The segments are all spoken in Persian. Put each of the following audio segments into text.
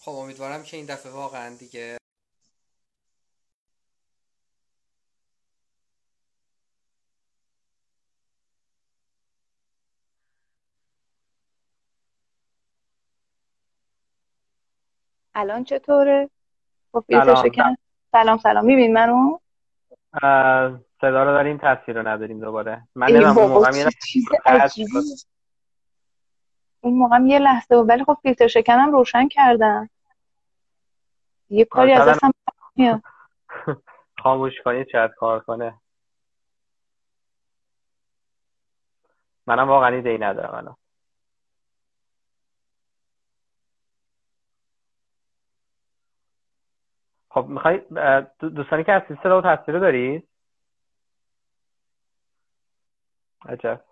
خب امیدوارم که این دفعه واقعا دیگه الان چطوره؟ خب سلام. سلام سلام. میبین منو؟ صدا رو داریم تصویر رو نداریم دوباره. من نمی‌دونم اون موقع چیز اون موقع یه لحظه بود. ولی خب فیلتر شکنم روشن کردم. یه کاری از دستم میاد. خاموش کنید شاید کار کنه. منم واقعا ایده ای ندارم الان. خب می‌خوای دوستانی که هستید صدا و تصویر دارید؟ عجب.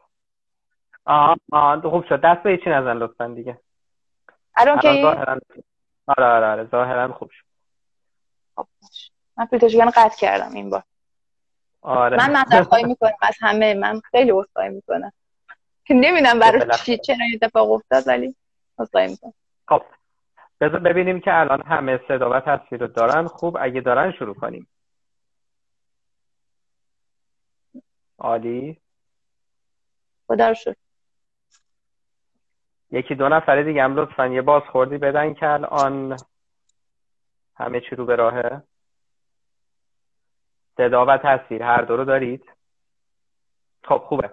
آه آه خوب شد. دست به هیچی نزن لطفا دیگه. الان که؟ آره آره آره ظاهرا خوب شد. خب من فیلتر قطع کردم این بار. آره. من معذرت خواهی می‌کنم از همه من خیلی عذرخواهی می‌کنم. که نمی‌دونم برای چی چرا اتفاق افتاد ولی عذرخواهی می‌کنم. خب بذار ببینیم که الان همه صدا و تصویر رو دارن. خوب اگه دارن شروع کنیم. عالی. خدا شد یکی دو نفره دیگه هم لطفا یه بازخوردی بدن که الان همه چی رو به راهه. صدا و تصویر هر دو رو دارید؟ خب خوبه.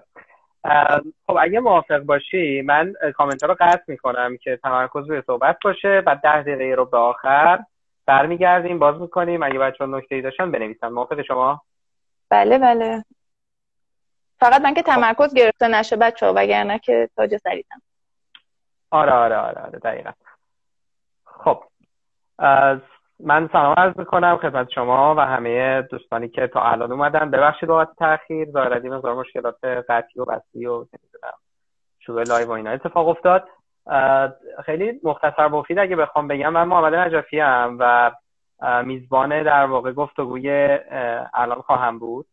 خب اگه موافق باشی من کامنت رو قطع می‌کنم که تمرکز روی صحبت باشه بعد ده دقیقه رو به آخر برمیگردیم. باز می‌کنیم. اگه بچه ها نکته ای داشتن بنویسن. موافق شما؟ بله بله. فقط من که تمرکز گرفته نشه بچه ها وگرنه که تاج سرید آره آره آره آره دقیقا. خب از من سلام عرض می‌کنم خدمت شما و همه دوستانی که تا الان اومدن. ببخشید بابت تاخیر ظاهرا مقدار مشکلات قطعی و وصلی و نمی‌دونم شروع live و اینا اتفاق افتاد. خیلی مختصر مفید اگه بخوام بگم من محمد نجفی ام و میزبان در واقع گفتگوی الان خواهم بود.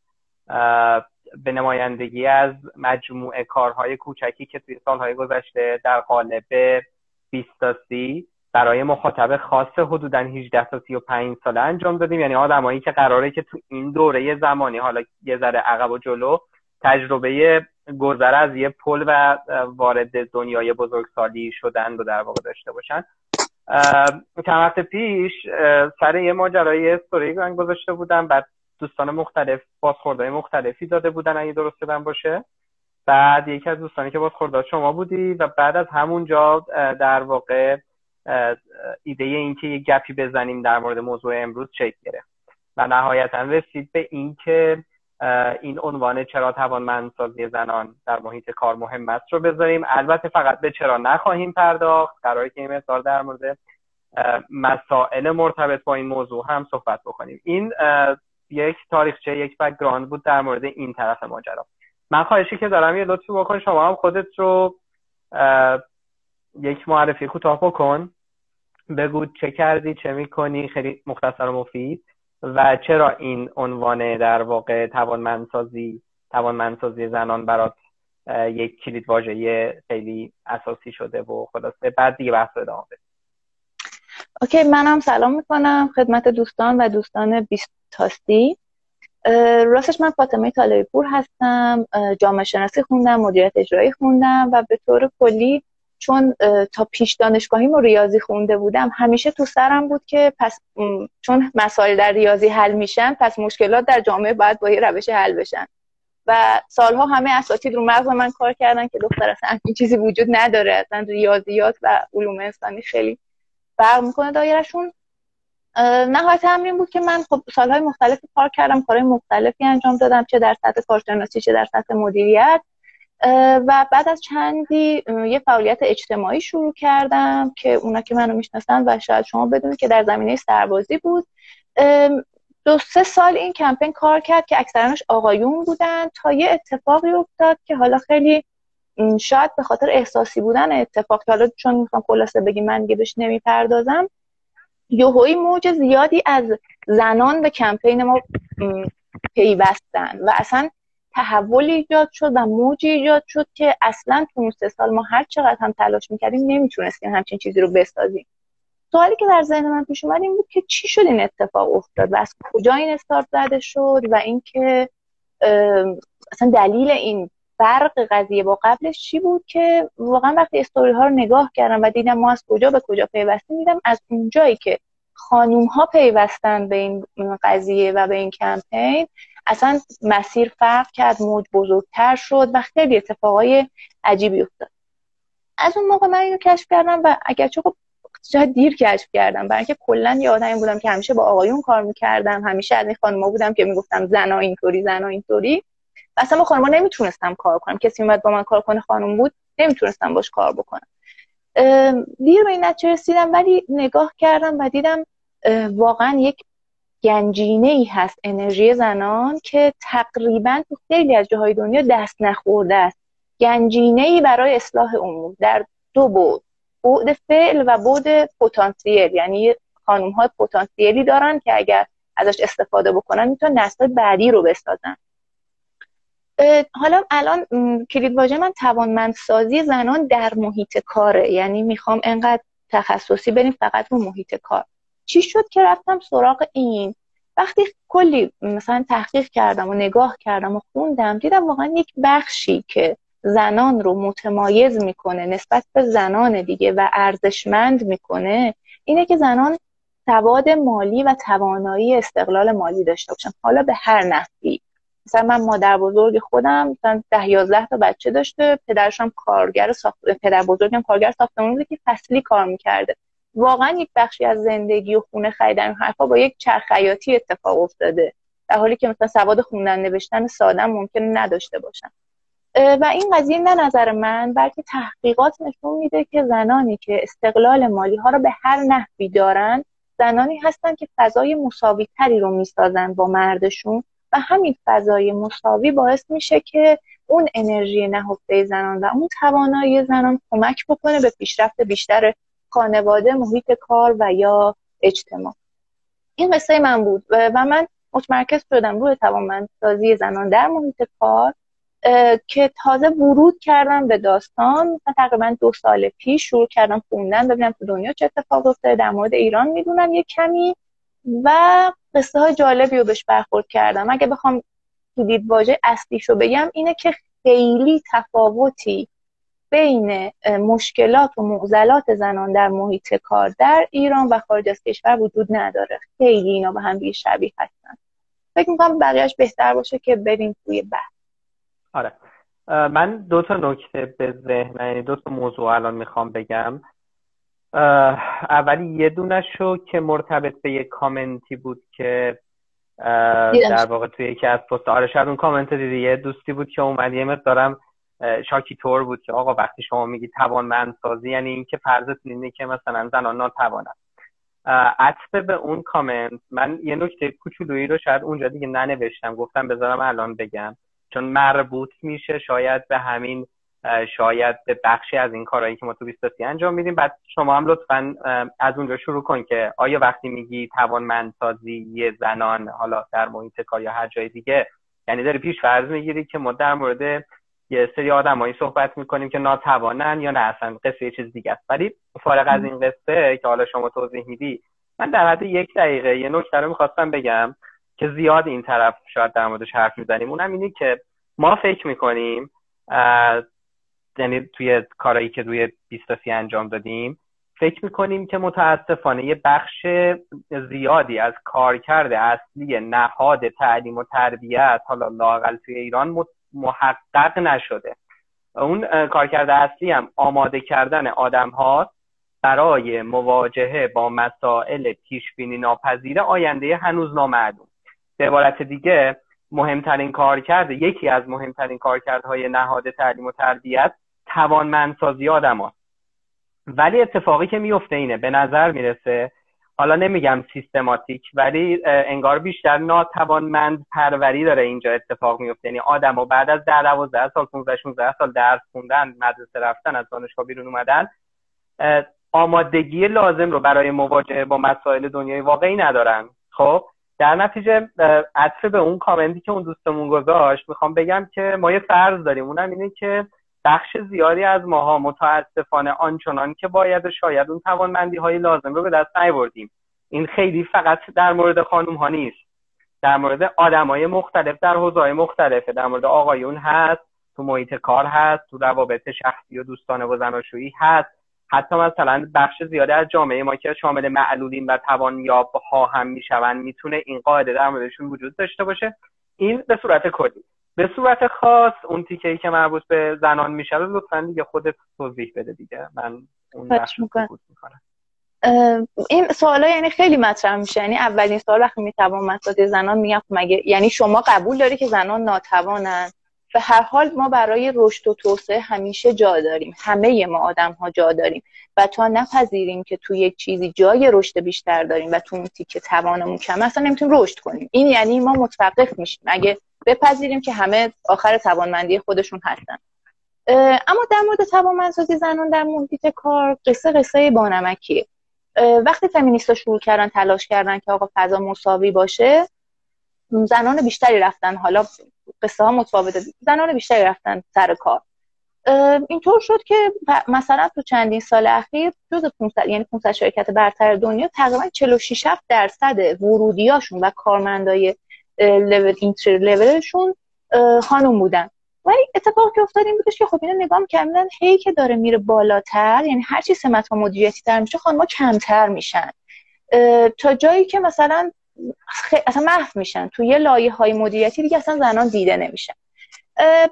به نمایندگی از مجموعه کارهای کوچکی که توی سالهای گذشته در قالب 20 تا 30 برای مخاطب خاص حدودا 18 تا 35 ساله انجام دادیم. یعنی آدمایی که قراره که تو این دوره زمانی حالا یه ذره عقب و جلو تجربه گذر از یه پل و وارد دنیای بزرگسالی شدن رو در واقع داشته باشن. چند وقت پیش سر یه ماجرای استوری گذاشته بودم بعد دوستان مختلف بازخوردهای مختلفی داده بودن اگه درست شدن باشه. بعد یکی از دوستانی که بازخوردها شما بودی و بعد از همونجا در واقع ایده اینکه یه گپی بزنیم در مورد موضوع امروز چک گرفت. و نهایتا رسید به اینکه این عنوان چرا توانمندسازی زنان در محیط کار مهم است رو بذاریم. البته فقط به چرا نخواهیم پرداخت. قراره که این مثال در مورد مسائل مرتبط با این موضوع هم صحبت بکنیم. این یک تاریخچه یک بکگراند بود در مورد این طرف ماجرا. من خواهشی که دارم یه لطفی بکن شما هم خودت رو یک معرفی کوتاه بکن. بگو چه کردی چه می‌کنی خیلی مختصر و مفید. و چرا این عنوان در واقع توانمندسازی توانمندسازی زنان برات یک کلید واژه خیلی اساسی شده و خلاصه بعد دیگه بحث ادامه بده اوکی منم سلام می‌کنم خدمت دوستان و دوستان بیستاستی راستش من فاطمه طالبی پور هستم جامعه شناسی خوندم مدیریت اجرایی خوندم و به طور کلی چون تا پیش دانشگاهی و ریاضی خونده بودم همیشه تو سرم بود که پس چون مسائل در ریاضی حل میشن پس مشکلات در جامعه باید با یه روش حل بشن. و سالها همه اساتید رو مغز من کار کردن که دختر اصلا این چیزی وجود نداره اصلا ریاضیات و علوم انسانی خیلی فرق می‌کنه دایرشون نهایت همین بود که من خب سالهای مختلفی کار کردم کارهای مختلفی انجام دادم چه در سطح کارشناسی چه در سطح مدیریت. و بعد از چندی یه فعالیت اجتماعی شروع کردم که اونا که منو می‌شناسن و شاید شما بدونید که در زمینه سربازی بود. دو سه سال این کمپین کار کرد که اکثرانش آقایون بودن تا یه اتفاقی افتاد که حالا خیلی شاید به خاطر احساسی بودن اتفاق که حالا چون می‌خوام خلاصه بگیم من دیگه بهش نمی‌پردازم یوهوی موج زیادی از زنان به کمپین ما پیوستن و اصلا تحول ایجاد شد و موجی ایجاد شد که اصلا تو اون سه سال ما هر چقدر هم تلاش می‌کردیم نمی‌تونستیم همچین چیزی رو بسازیم. سوالی که در ذهن من پیش اومد این بود که چی شد این اتفاق افتاد و از کجا این استارت زده شد و اینکه اصلا دلیل این فرق قضیه با قبلش چی بود که واقعا وقتی استوری ها رو نگاه کردم و دیدم ما از کجا به کجا پیوستیم دیدم از اونجایی که خانوم ها پیوستن به این قضیه و به این کمپین اصلا مسیر فرق کرد موج بزرگتر شد و خیلی اتفاقای عجیبی افتاد. از اون موقع من اینو کشف کردم و اگرچه خب شاید دیر کشف کردم برای اینکه کلا یه آدمی بودم که همیشه با آقایون کار می‌کردم همیشه از این خانم‌ها بودم که می‌گفتم زنا اینطوری زنا اینطوری. و اصلا با خانم‌ها نمی‌تونستم کار کنم. کسی اومد با من کار کنه خانم بود نمی‌تونستم باش کار بکنم. دیر به این نتیجه رسیدم ولی نگاه کردم و دیدم واقعا یک گنجینه ای هست انرژی زنان که تقریبا تو خیلی از جاهای دنیا دست نخورده است. گنجینه ای برای اصلاح امور. در دو بود بعد فعل و بعد پتانسیل. یعنی خانم های پتانسیلی دارن که اگر ازش استفاده بکنن می‌تونن نسل بعدی رو بسازن. حالا الان کلید واژه من توانمندسازی زنان در محیط کاره. یعنی می‌خوام انقدر تخصصی بریم فقط رو محیط کار. چی شد که رفتم سراغ این؟ وقتی کلی مثلا تحقیق کردم و نگاه کردم و خوندم دیدم واقعا یک بخشی که زنان رو متمایز می‌کنه نسبت به زنان دیگه و ارزشمند می‌کنه اینه که زنان سواد مالی و توانایی استقلال مالی داشته باشن. حالا به هر نحوی. مثلا من مادر بزرگ خودم مثلا ده یازده تا بچه داشته پدرشم کارگر ساخت پدر بزرگم کارگر ساختمون بوده که فصلی کار می‌کرده. واقعا یک بخشی از زندگی و خونه خریدن و حرفا با یک چرخیاتی اتفاق افتاده. در حالی که مثلا سواد خوندن نوشتن ساده ممکن نداشته باشن. و این قضیه نه نظر من بلکه تحقیقات نشون میده که زنانی که استقلال مالی ها رو به هر نحوی دارن زنانی هستن که فضای مساوی تری رو می‌سازن با مردشون. و همین فضای مساوی باعث میشه که اون انرژی نهفته زنان و اون توانایی زنان کمک بکنه به پیشرفت بیشتر خانواده محیط کار و یا اجتماع. این قصه من بود و من متمرکز شدم روی توانمندسازی زنان در محیط کار که تازه ورود کردم به داستان. تقریبا دو سال پیش شروع کردم خوندن ببینم تو دنیا چه اتفاق افتاده در مورد ایران می‌دونم یه کمی و قصه های جالبی رو بهش برخورد کردم. اگه بخوام تو واژه اصلیشو بگم اینه که خیلی تفاوتی بین مشکلات و معضلات زنان در محیط کار در ایران و خارج از کشور وجود نداره. خیلی اینا به هم شبیه هستن. فکر می‌کنم بقیهش بهتر باشه که بریم توی بحث. آره. من دو تا نکته به ذهن یعنی دو تا موضوع الان می‌خوام بگم. اولی یه دونه شو که مرتبط به یه کامنتی بود که در واقع توی یکی از پست آره شاید اون کامنت دیدی. یه دوستی بود که اومد یه مقدارم شاکی طور بود که آقا وقتی شما میگی توانمندسازی یعنی اینکه فرضتون اینه که مثلا زنان ناتوانند عطف به اون کامنت من یه نکته کوچولویی رو شاید اونجا دیگه ننوشتم گفتم بذارم الان بگم. چون مربوط میشه شاید به همین شاید بخشی از این کارهایی که ما تو 20 انجام میدیم. بعد شما هم لطفا از اونجا شروع کن که آیا وقتی میگی توانمندسازی زنان حالا در محیط کار یا هر جای دیگه یعنی داری پیش فرض می‌گیری که ما در مورد یه سری آدمایی صحبت می‌کنیم که ناتوانن یا نه اصلا قصه یه چیز دیگه است. ولی فارغ از این قصه که حالا شما توضیح میدی من در حد یک دقیقه یه نکته رو می‌خواستم بگم که زیاد این طرف شاید در موردش حرف می‌زنیم. اونم اینه که ما فکر می‌کنیم یعنی توی کارایی که روی 20 انجام دادیم فکر می‌کنیم که متاسفانه یه بخش زیادی از کارکرد اصلی نهاد تعلیم و تربیت حالا لاقل توی ایران محقق نشده. اون کارکرد اصلی هم آماده کردن آدم ها برای مواجهه با مسائل پیش بینی ناپذیر آینده هنوز نامعلوم. به عبارت دیگه مهمترین کارکرد یکی از مهمترین کارکردهای نهاد تعلیم و تربیت توانمندسازی آدم هست. ولی اتفاقی که میفته اینه به نظر می‌رسه حالا نمیگم سیستماتیک ولی انگار بیشتر ناتوانمند پروری داره اینجا اتفاق میفته یعنی آدم و بعد از 10 12 سال 15 16 سال درس خوندن مدرسه رفتن از دانشگاه بیرون اومدن آمادگی لازم رو برای مواجهه با مسائل دنیای واقعی ندارن. خب در نتیجه عطف به اون کامنتی که اون دوستمون گذاشت می‌خوام بگم که ما یه فرض داریم. اونم اینه که بخش زیادی از ماها متاسفانه آنچنان که باید و شاید اون توانمندی های لازم رو به دست نیاوردیم. این خیلی فقط در مورد خانم ها نیست. در مورد آدم های مختلف در حوزه مختلفه. در مورد آقایون هست تو محیط کار هست تو روابط شخصی و دوستانه و زناشویی هست. حتی مثلا بخش زیاده از جامعه ما که شامل معلولین و توانیاب ها هم می‌شوند می‌تونه این قاعده در موردشون وجود داشته باشه. این به صورت کلی. به صورت خاص اون تیکه ای که مربوط به زنان میشه لطفا دیگه خودت توضیح بده دیگه. من اون می‌کنم. این سوالا یعنی خیلی مطرح میشه. یعنی اولین سوال وقتی می‌توان مسائل زنان میگم خب مگه یعنی شما قبول داری که زنان ناتوانن؟ به هر حال ما برای رشد و توسعه همیشه جا داریم. همه ما آدم ها جا داریم. و تا نپذیریم که تو یک چیزی جای رشد بیشتر داریم و تو اون تیکه توانمون کم اصلا نمی‌تونیم رشد کنیم. این یعنی ما متوقف میشیم. اگه بپذیریم که همه آخر توانمندی خودشون هستن. اما در مورد توانمندسازی زنان در محیط کار قصه قصه بانمکیه. وقتی فمینیستا شروع کردن تلاش کردن که آقا فضا مساوی باشه زنان بیشتری رفتن. حالا قصه ها متفاوته. زنان بیشتری رفتن سر کار. اینطور شد که مثلا تو چندین سال اخیر جز 500 یعنی 500 شرکت برتر دنیا تقریبا 46 درصد ورودیاشون و کارمندای لول اینتر لولشون خانم بودن. ولی اتفاقی که افتاد این بودش که خب اینا نگاه کردن هی که داره میره بالاتر یعنی هر چی سمت ها مدیریتی تر میشه خانم‌ها کمتر میشن. تا جایی که مثلا خ... اصلا محو میشن. تو یه لایه های مدیریتی دیگه اصلا زنان دیده نمیشن.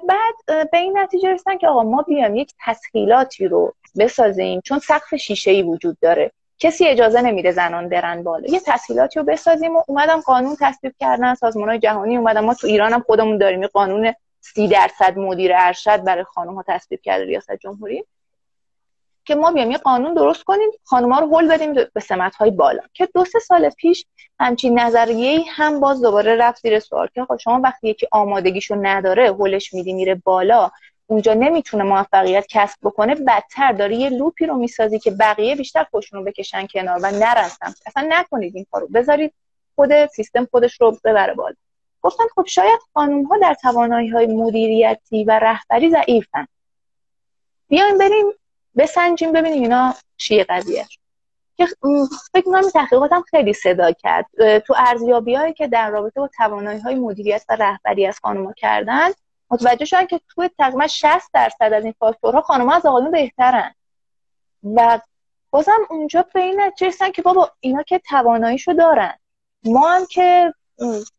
بعد به این نتیجه رسیدن که آقا ما بیام یک تسهیلاتی رو بسازیم چون سقف شیشه ای وجود داره. کسی اجازه نمیده زنان برن بالا. یه تسهیلاتی رو بسازیم و اومدم قانون تصویب کردن سازمان جهانی اومدم ما تو ایران هم خودمون داریم یه قانون سی درصد مدیر ارشد برای خانم ها تصویب کرده ریاست جمهوری. که ما بیام یه قانون درست کنیم ها رو هول بدیم به سمت های بالا. که دو سه سال پیش همچین نظریه هم باز دوباره رفت زیر سوال. که شما وقتی یکی آمادگیشو نداره هولش میدی میره بالا. اونجا نمی‌تونه موفقیت کسب بکنه بدتر داره یه لوپی رو می‌سازی که بقیه بیشتر خوشون رو بکشن کنار و نرن اصلا نکنید این کارو. بذارید خود سیستم خودش رو ببره بالا. گفتن خب شاید خانوم ها در توانایی های مدیریتی و رهبری ضعیفن. بیایم بریم بسنجیم ببینیم اینا چیه قضیه. که فکر کنم تحقیقات هم خیلی صدا کرد. تو ارزیابی هایی که در رابطه با توانایی های مدیریت و رهبری از خانوما کردن متوجه شدن که توی تقریبا 60 درصد از این فاکتورها خانم‌ها از آقایون بهترن. و بازم اونجا به این نتیجه که بابا اینا که تواناییشو دارن. ما هم که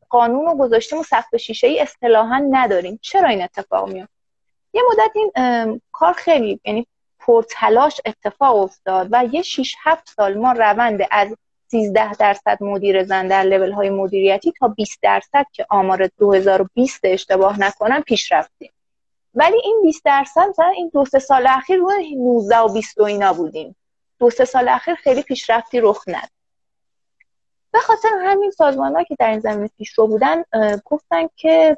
قانون رو گذاشتیم و سقف شیشه ای اصطلاحا نداریم. چرا این اتفاق میاد یه مدت این کار خیلی یعنی پرتلاش اتفاق افتاد و یه 6 7 سال ما روند از 13 درصد مدیر زن در لول های مدیریتی تا 20 درصد که آمار 2020 اشتباه نکنم پیش رفتیم ولی این 20 درصد مثلا این دو سه سال اخیر رو 19 و 20 و اینا بودیم. دو سه سال اخیر خیلی پیشرفتی رخ نداد. به خاطر همین سازمان ها که در این زمینه پیشرو بودن گفتن که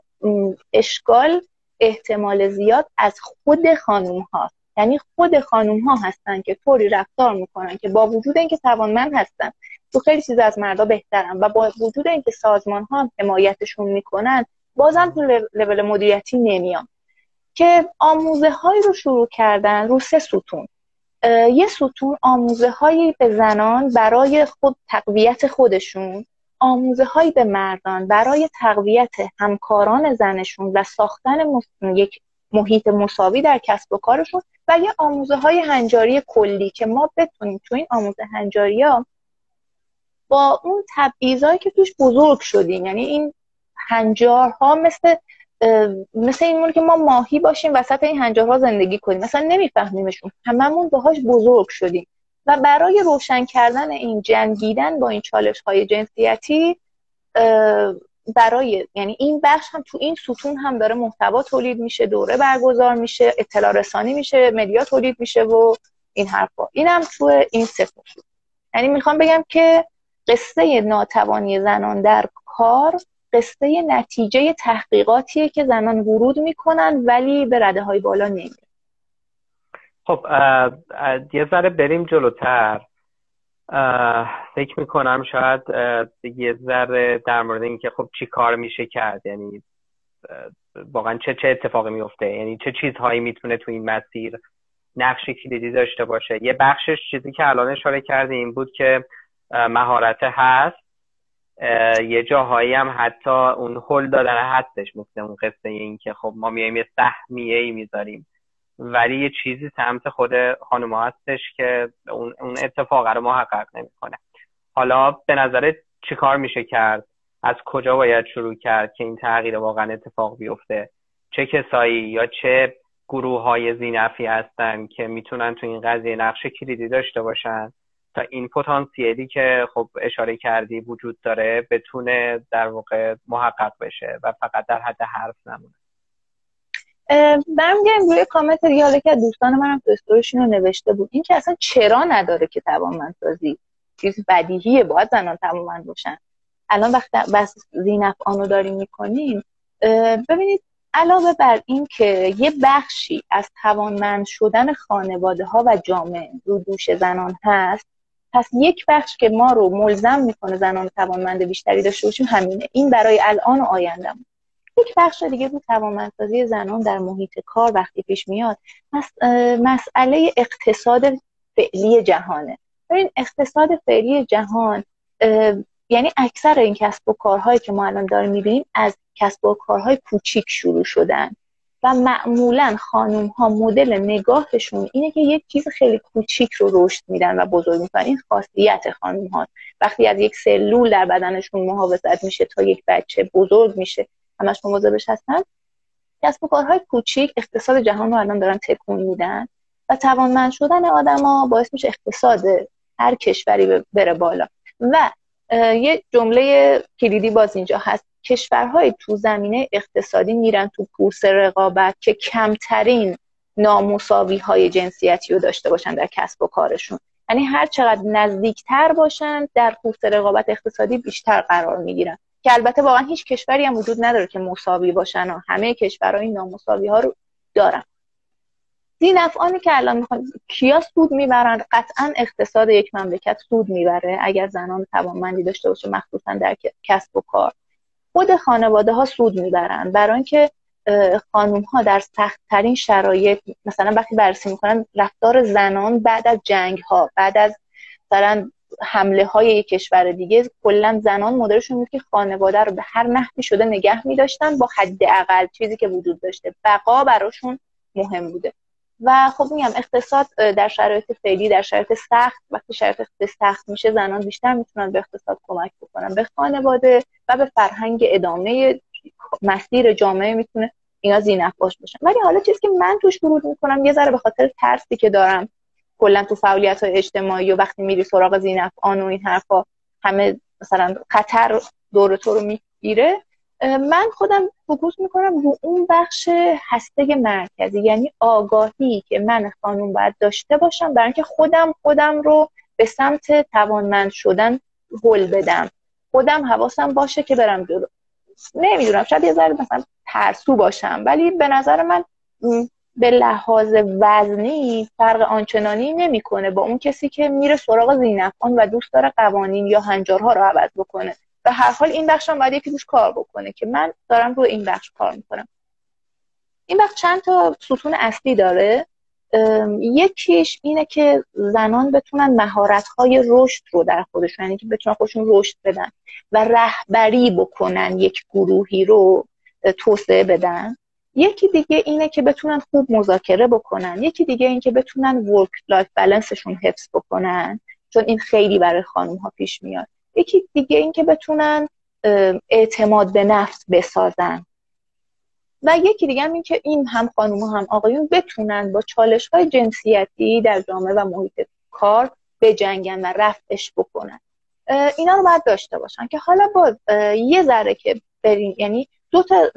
اشکال احتمال زیاد از خود خانوم ها یعنی خود خانوم ها هستن که طوری رفتار می‌کنن که با وجود اینکه توانمند هستن تو خیلی چیز از مردا بهترن و با وجود اینکه سازمان ها هم حمایتشون می‌کنن بازم تو لول مدیریتی نمیان. که آموزه هایی رو شروع کردن رو سه ستون. یه ستون آموزه هایی به زنان برای خود تقویت خودشون آموزه هایی به مردان برای تقویت همکاران زنشون و ساختن یک محیط مساوی در کسب و کارشون و یه آموزه های هنجاری کلی که ما بتونیم تو این آموزه هنجاری ها با اون تبعیضایی که توش بزرگ شدیم. یعنی این هنجارها مثل مثل این که ما ماهی باشیم وسط این هنجارها زندگی کنیم. مثلا نمیفهمیمشون. هممون باهاش بزرگ شدیم. و برای روشن کردن این جنگیدن با این چالش های جنسیتی برای یعنی این بخش هم تو این ستون هم داره محتوا تولید میشه دوره برگزار میشه اطلاع رسانی میشه مدیا تولید میشه و این حرفا. اینم تو این سه یعنی می‌خوام بگم که قصه ناتوانی زنان در کار قصه نتیجه تحقیقاتیه که زنان ورود می‌کنن ولی به رده های بالا نمیرن. خب یه ذره بریم جلوتر. فکر می‌کنم شاید یه ذره در مورد اینکه خب چی کار میشه کرد یعنی واقعا چه چه اتفاقی میفته یعنی چه چیزهایی می‌تونه تو این مسیر نقش کلیدی داشته باشه. یه بخشش چیزی که الان اشاره کردیم بود که مهارت هست. یه جاهایی هم حتی اون هل دادن هستش مثل اون قصه این که خب ما میایم یه سهمیه ای می‌ذاریم. ولی یه چیزی سمت خود خانم هستش که اون, اون اتفاق رو محقق نمی‌کنه. حالا به نظر چیکار میشه کرد؟ از کجا باید شروع کرد که این تغییر واقعا اتفاق بیفته؟ چه کسایی یا چه گروه های زینفی هستن که می‌تونن تو این قضیه نقش کلیدی داشته باشن؟ تا این پتانسیلی که خب اشاره کردی وجود داره بتونه در واقع محقق بشه و فقط در حد حرف نمونه. برمیگردیم روی کامنت دیگه حالا که دوستان منم تو استوریشون رو نوشته بود. این که اصلا چرا نداره که توانمندسازی چیز بدیهیه؟ باید زنان توانمند باشن. الان وقتی بس زینف آنو داریم می‌کنیم ببینید علاوه بر این که یه بخشی از توانمند شدن خانواده ها و جامعه رو دوش زنان هست پس یک بخش که ما رو ملزم می‌کنه زنان توانمند بیشتری داشته باشیم همینه. این برای الان و آیندهمون. یک بخش دیگه رو توانمندسازی زنان در محیط کار وقتی پیش میاد. مسئله اقتصاد فعلی جهانه. این اقتصاد فعلی جهان یعنی اکثر این کسب و کارهایی که ما الان داریم می‌بینیم از کسب و کارهای کوچیک شروع شدن. و معمولا خانوم ها مدل نگاهشون اینه که یک چیز خیلی کوچیک رو رشد میدن و بزرگ می‌کنن. این خاصیت خانوم ها وقتی از یک سلول در بدنشون محافظت میشه تا یک بچه بزرگ میشه همش مواظبش هستن. کسب و کارهای کوچیک اقتصاد جهان رو الان دارن تکون میدن و توانمند شدن آدما باعث میشه اقتصاد هر کشوری بره بالا. و یه جمله کلیدی باز اینجا هست. کشورهای تو زمینه اقتصادی میرن تو کورس رقابت که کمترین نامساوی های جنسیتی رو داشته باشن در کسب و کارشون. یعنی هر چقدر نزدیکتر باشن در کورس رقابت اقتصادی بیشتر قرار می‌گیرن. که البته واقعا هیچ کشوری هم وجود نداره که مساوی باشن و همه کشورها این نامساوی ها رو دارن. زین افعانی که الان می‌خوان کیا سود می‌برن. قطعا اقتصاد یک مملکت سود می‌بره. اگر زنان توانمندی داشته باشه مخصوصا در کسب و کار. خود خانواده ها سود می‌برن. برای اینکه خانوم ها در سخت ترین شرایط مثلا وقتی بررسی می‌کنن رفتار زنان بعد از جنگ ها بعد از مثلا حمله های یک کشور دیگه کلا زنان مدلشون بود که خانواده رو به هر نحوی شده نگه میداشتن با حداقل چیزی که وجود داشته. بقا براشون مهم بوده. و خب میگم اقتصاد در شرایط فعلی در شرایط سخت وقتی شرایط سخت میشه زنان بیشتر می‌تونن به اقتصاد کمک بکنن. به خانواده و به فرهنگ ادامه مسیر جامعه می‌تونه اینا زینف باش باشن ولی حالا چیزی که من توش ورود می‌کنم یه ذره به خاطر ترسی که دارم کلا تو فعالیت های اجتماعی و وقتی میری سراغ زینف آن و این حرفا همه مثلا خطر دور تو رو می‌گیره. من خودم فکوس می‌کنم رو اون بخش هسته مرکزی یعنی آگاهی که من خانوم باید داشته باشم برای اینکه خودم خودم رو به سمت توانمند شدن هل بدم. خودم حواسم باشه که برم جلو. نمی‌دونم شاید یه ذره مثلا ترسو باشم ولی به نظر من به لحاظ وزنی فرق آنچنانی نمی‌کنه با اون کسی که میره سراغ زینفان و دوست داره قوانین یا هنجارها رو عوض بکنه. به هر حال این بخش هم باید یکی روش کار بکنه که من دارم رو این بخش کار می‌کنم. این بخش چند تا ستون اصلی داره. یکیش اینه که زنان بتونن مهارت های رشد رو در خودشون یعنی که بتونن خودشون رشد بدن و رهبری بکنن یک گروهی رو توسعه بدن. یکی دیگه اینه که بتونن خوب مذاکره بکنن. یکی دیگه این که بتونن work-life balance شون حفظ بکنن چون این خیلی برای خانم ها پیش میاد. یکی دیگه این که بتونن اعتماد به نفس بسازن. و یکی دیگه هم این که این هم خانوم هم آقایون بتونن با چالش های جنسیتی در جامعه و محیط کار بجنگن و رفعش بکنن. اینا رو باید داشته باشن که حالا باز یه ذره که برین یعنی دو تا,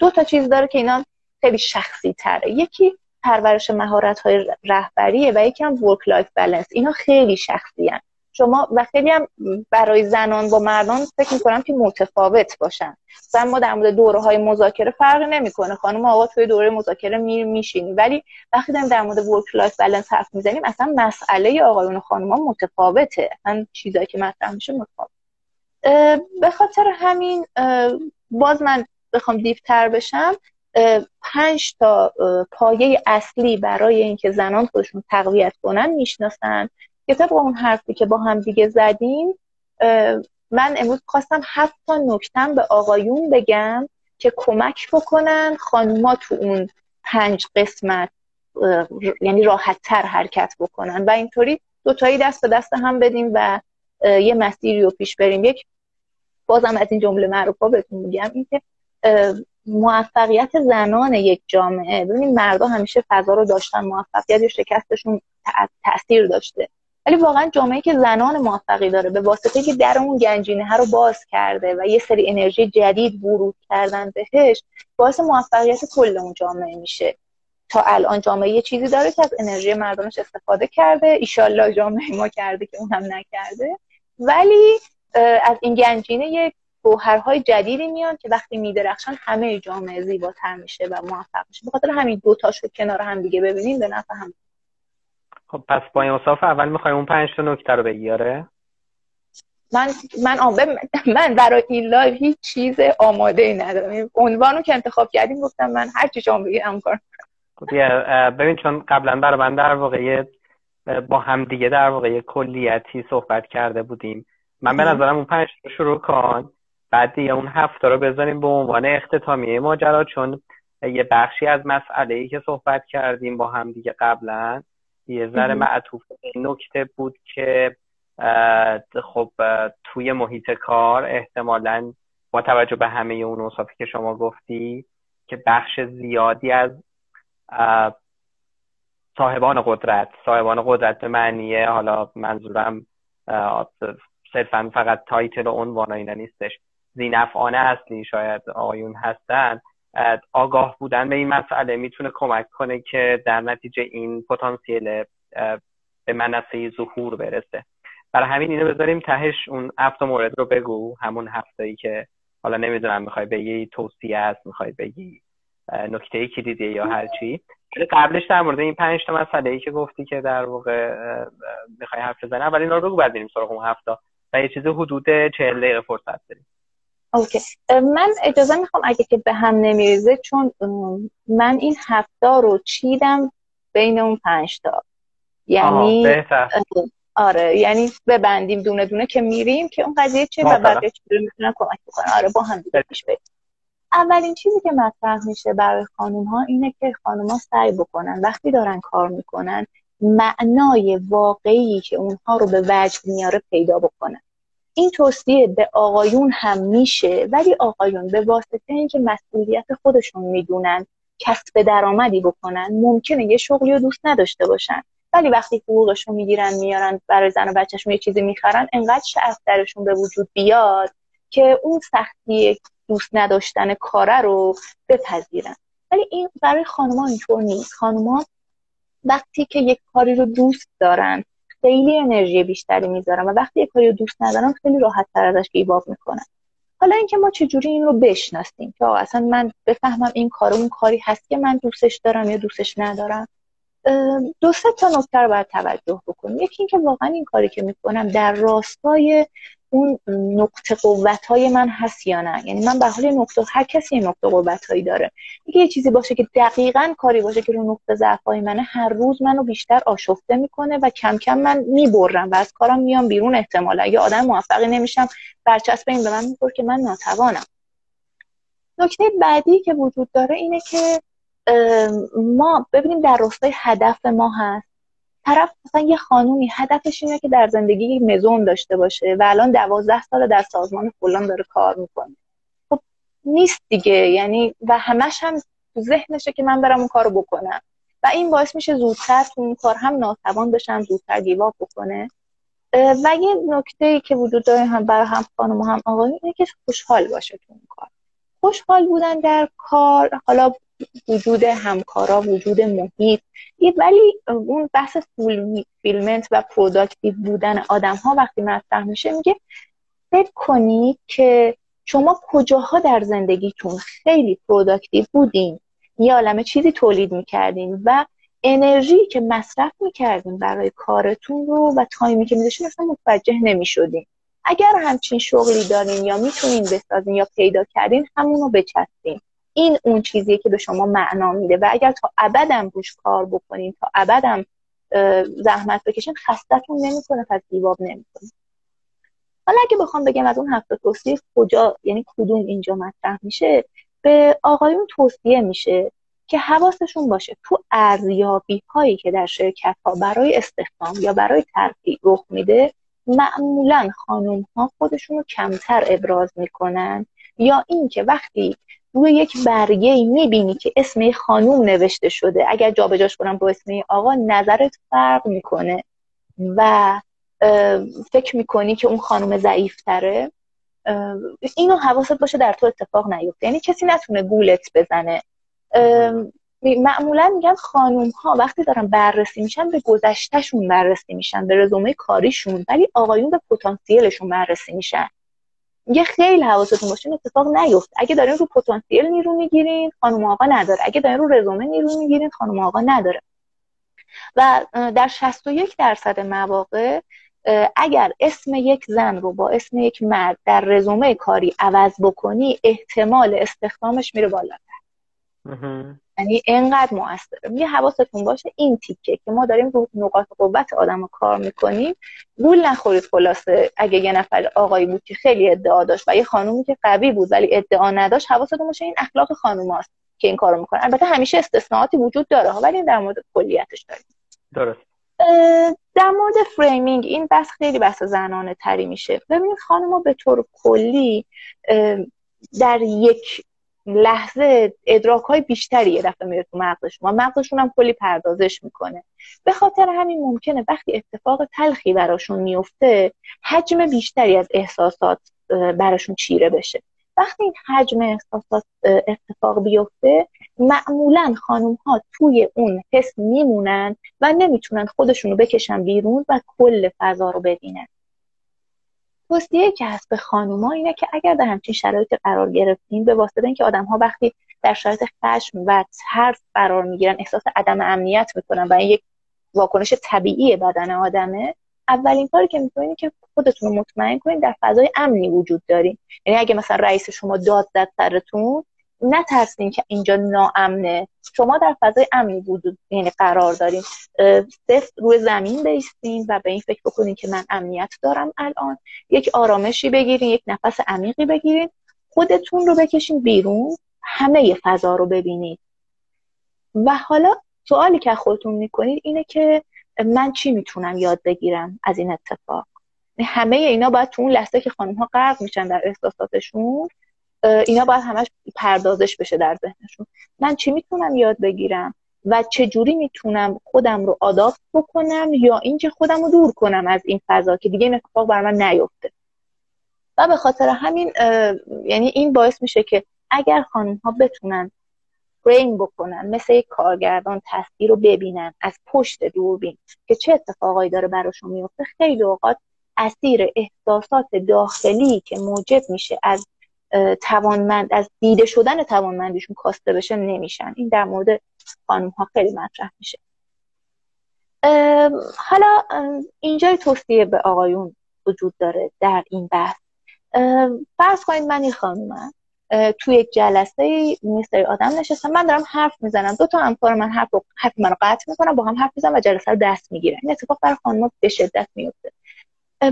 دو تا چیز داره که اینا خیلی شخصی تره. یکی پرورش مهارت های رهبریه و یکی هم work-life balance اینا خیلی شخصی هن. شما و خیلی هم برای زنان با مردان فکر می‌کنم که متفاوت باشن. مثلا ما در مورد دوره های مذاکره فرق نمی‌کنه. خانم آقا توی دوره مذاکره می میشینی. ولی وقتی داریم در مورد work-life balance حرف می‌زنیم اصلا مسئله آقایون و خانم متفاوته. اصلا چیزایی که مطرح میشه متفاوت. به خاطر همین باز من بخوام دیفتر بشم. پنج تا پایه اصلی برای اینکه زنان خودشون تقویت کنن می‌شناسن. که طبق اون حرفی که با هم دیگه زدیم من امروز خواستم هفت تا نکتم به آقایون بگم که کمک بکنن خانوما تو اون پنج قسمت یعنی راحت تر حرکت بکنن. و اینطوری دوتایی دست به دست هم بدیم و یه مسیری رو پیش بریم. یک بازم از این جمله معروف ها بهتون میگم اینکه موفقیت زنان یک جامعه. ببینید مردا همیشه فضا رو داشتن موفقیت یا شکستشون تاثیر داشته. ولی واقعا جامعه که زنان موفقی داره به واسطه که در اون گنجینه رو باز کرده و یه سری انرژی جدید ورود کردن بهش باعث موفقیت کل اون جامعه میشه. تا الان جامعه یه چیزی داره که از انرژی مردمش استفاده کرده ایشالله جامعه ما کرده که اونم نکرده. ولی از این گنجینه یک گوهرهای جدیدی میان که وقتی میدرخشن همه جامعه زیباتر میشه و موفق میشه. بخاطر همین دو تاشو کنار هم دیگه ببینیم به نفع هم. خب پس با این اول می‌خوای اون پنج تا نکته رو بگی آره من من من برای این live هیچ چیز آماده ای ندارم عنوانو که انتخاب کردیم گفتم من هر چی شما بگیرم کار خب ببین چون قبلا برای من در واقع با هم دیگه در واقع کلیتی صحبت کرده بودیم. من به نظرم اون پنج رو شروع کن بعد دیگه اون هفته رو بذاریم به عنوان اختتامیه ماجرا چون یه بخشی از مسئله ای که صحبت کردیم با هم دیگه قبلا. یه ذره معطوف این نکته بود که خب توی محیط کار احتمالا با توجه به همه اون اوصافی که شما گفتی که بخش زیادی از صاحبان قدرت صاحبان قدرت به معنیه حالا منظورم صرفا فقط تایتل و عنوان اینا نیستش زینفعانه اصلی شاید آقایون هستن آگاه بودن به این مسئله می‌تونه کمک کنه که در نتیجه این پتانسیل به منصه ظهور برسه. برای همین اینو بذاریم تهش اون هفت مورد رو بگو. همون هفتایی که حالا نمی‌دونم می‌خوای بگی توصیه است می‌خوای بگی نکته ای دیدی یا هر چی. قبلش در مورد این پنج تا مسئله ای که گفتی که در واقع می‌خوای حرف بزنی اول اینا رو بگو بعد بریم سراغ اون هفته و یه چیز حدود 40 دقیقه فرصت داریم. اوکی. من اجازه می‌خوام اگه که به هم نمیریزه چون من این هفته رو چیدم بین اون پنج تا یعنی آره یعنی ببندیم دونه دونه که میریم که اون قضیه چه و بقیه رو می‌تونن کمک بکنن. آره با هم دیگه پیش بریم. اولین چیزی که مطرح میشه برای خانوم ها اینه که خانوم ها سعی بکنن وقتی دارن کار می‌کنن معنای واقعی که اونها رو به وجد میاره پیدا بکنن. این توصیه به آقایون هم میشه ولی آقایون به واسطه اینکه مسئولیت خودشون می‌دونن کسب درآمدی بکنن ممکنه یه شغلی رو دوست نداشته باشن. ولی وقتی حقوقش رو می‌گیرن میارن برای زن و بچهشون یه چیزی می‌خرن انقدر شعف درشون به وجود بیاد که اون سختی دوست نداشتن کاره رو بپذیرن. ولی این برای خانما اینطور نیست. خانما وقتی که یک کاری رو دوست دارن خیلی انرژی بیشتری می‌ذارن و وقتی یک کاری رو دوست ندارن خیلی راحت تر ازش گیباب می‌کنن حالا اینکه ما چجوری این رو بشناسیم که اصلا من بفهمم این کار اون کاری هست که من دوستش دارم یا دوستش ندارم. دو سه تا نکته رو باید توجه بکنیم. یکی اینکه واقعا این کاری که می‌کنم در راستای اون نقطه قوت های من هست یا نه؟ یعنی من به حال نقطه هر کسی یه نقطه قوت هایی داره. اگه یه چیزی باشه که دقیقا کاری باشه که رو نقطه ضعف های منه هر روز منو بیشتر آشفته می‌کنه و کم کم من می‌برم و از کارم میام بیرون احتمالا. یا آدم موفقی نمیشم برچسب این به من میخور که من ناتوانم. نکته بعدی که وجود داره اینه که ما ببینیم در راستای هدف ما هست. طرف مثلا یه خانومی هدفش اینه که در زندگی مزون داشته باشه و الان دوازده سال در سازمان فلان داره کار می‌کنه. خب نیست دیگه یعنی و همش هم تو ذهنشه که من برم اون کارو بکنم. و این باعث میشه زودتر تو اون کار هم ناتوان بشم زودتر گیواب بکنه. و یه نکته ای که وجود داره هم برای هم خانم و هم آقایون اینه که خوشحال باشه تو اون کار. خوشحال بودن در کار حالا وجود همکارا وجود محیط. ولی اون بحث fulfillment و productive بودن آدم ها وقتی مطرح میشه میگه فکر کنید که شما کجاها در زندگیتون خیلی productive بودین؟ یه عالمه چیزی تولید می‌کردین و انرژی که مصرف می‌کردین برای کارتون رو و time ی که میذاشتین اصلا متوجه نمی‌شدین. اگر همچین شغلی دارین یا می‌تونین بسازین یا پیدا کردین همون رو بچسبین. این اون چیزیه که به شما معنا میده. و اگر تا ابدم روش کار بکنین تا ابدم زحمت بکشین خستتون نمی‌کنه پس دیواب نمی‌کنه. حالا اگه بخوام بگم از اون هفته توصیه کجا یعنی کدوم اینجا مطرح میشه؟ به آقایون توصیه میشه که حواسشون باشه تو ارزیابی هایی که در شرکت ها برای استخدام یا برای ترفیع رخ میده معمولا خانم ها خودشون رو کمتر ابراز می‌کنن. یا اینکه وقتی روی یک برگه می‌بینی که اسم خانوم نوشته شده. اگر جابجاش کنم با اسم آقا نظرت فرق می‌کنه. و فکر می‌کنی که اون خانوم ضعیفتره. اینو حواست باشه در تو اتفاق نیفته. یعنی کسی نتونه گولت بزنه. معمولا میگن خانوم ها وقتی دارن بررسی میشن به گذشتهشون بررسی میشن به رزومه کاریشون ولی آقایون به پتانسیلشون بررسی میشن. یه خیلی حواستون باشه اتفاق نیفت. اگه دارین رو پتانسیل نیرو می‌گیرین خانم آقا نداره. اگه دارین رو رزومه نیرو می‌گیرین خانم آقا نداره. و در 61 درصد مواقع اگر اسم یک زن رو با اسم یک مرد در رزومه کاری عوض بکنی احتمال استخدامش میره بالاتر. یعنی اینقدر موثره. یه حواستون باشه این تیکه که ما داریم رو نقاط قوت آدم رو کار می‌کنیم گول نخورید خلاصه. اگه یه نفر آقایی بود که خیلی ادعا داشت و یه خانومی که قوی بود ولی ادعا نداشت حواستون باشه این اخلاق خانوم هاست که این کارو می‌کنه. البته همیشه استثناءاتی وجود داره ولی در مورد کلیتش داریم. درست. در مورد framing این بحث خیلی بحث زنانه تری میشه. ببینید خانم به طور کلی در یک لحظه ادراک های بیشتری یه دفعه میره تو مغزشون و مغزشون هم کلی پردازش می‌کنه. به خاطر همین ممکنه وقتی اتفاق تلخی براشون میفته حجم بیشتری از احساسات براشون چیره بشه. وقتی این حجم احساسات اتفاق بیفته معمولا خانوم ها توی اون حس میمونن و نمی‌تونن خودشون رو بکشن بیرون و کل فضا رو ببینن. توصیه که هست به خانوما اینه که اگر در همچین شرایط قرار گرفتیم به واسطه اینکه آدم ها وقتی در شرایط خشم و ترس قرار می‌گیرن احساس عدم امنیت می‌کنن و این یک واکنش طبیعی بدن آدمه اولین کاری که می‌کنین که خودتون رو مطمئن کنین در فضای امنی وجود دارین. یعنی اگه مثلا رئیس شما داد زد سرتون نترسین که اینجا ناامنه. شما در فضای امنی وجود یعنی قرار دارین. صفر روی زمین بیستین و به این فکر بکنین که من امنیت دارم الان. یک آرامشی بگیرین یک نفس عمیقی بگیرین. خودتون رو بکشین بیرون. همه فضا رو ببینید و حالا سوالی که خودتون می‌کنید اینه که من چی می‌تونم یاد بگیرم از این اتفاق؟ یعنی همه اینا باید تو اون لحظه که خانم ها غرق میشن در احساساتشون اینا باید همش پردازش بشه در ذهنشون. من چی می‌تونم یاد بگیرم؟ و چه جوری می‌تونم خودم رو آداپت بکنم یا اینکه خودم رو دور کنم از این فضا که دیگه این اتفاق بر من نیفته؟ و به خاطر همین یعنی این باعث میشه که اگر خانم ها بتونن فریم بکنن مثل یک کارگردان تصویر رو ببینن از پشت دوربین که چه اتفاقایی داره براشون میفته خیلی اوقات اسیر احساسات داخلی که موجب میشه از توانمند از دیده شدن توانمندیشون کاسته بشه نمیشن. این در مورد خانم ها خیلی مطرح میشه. حالا اینجای توصیه به آقایون وجود داره در این بحث. فرض کنید من این خانومم. توی یک جلسه میستری آدم نشستم من دارم حرف می‌زنم. دو تا همکار من حرف حرف منو قطع می‌کنم با هم حرف می‌زنم و جلسه رو دست می‌گیرن. این اتفاق برای خانم به شدت میفته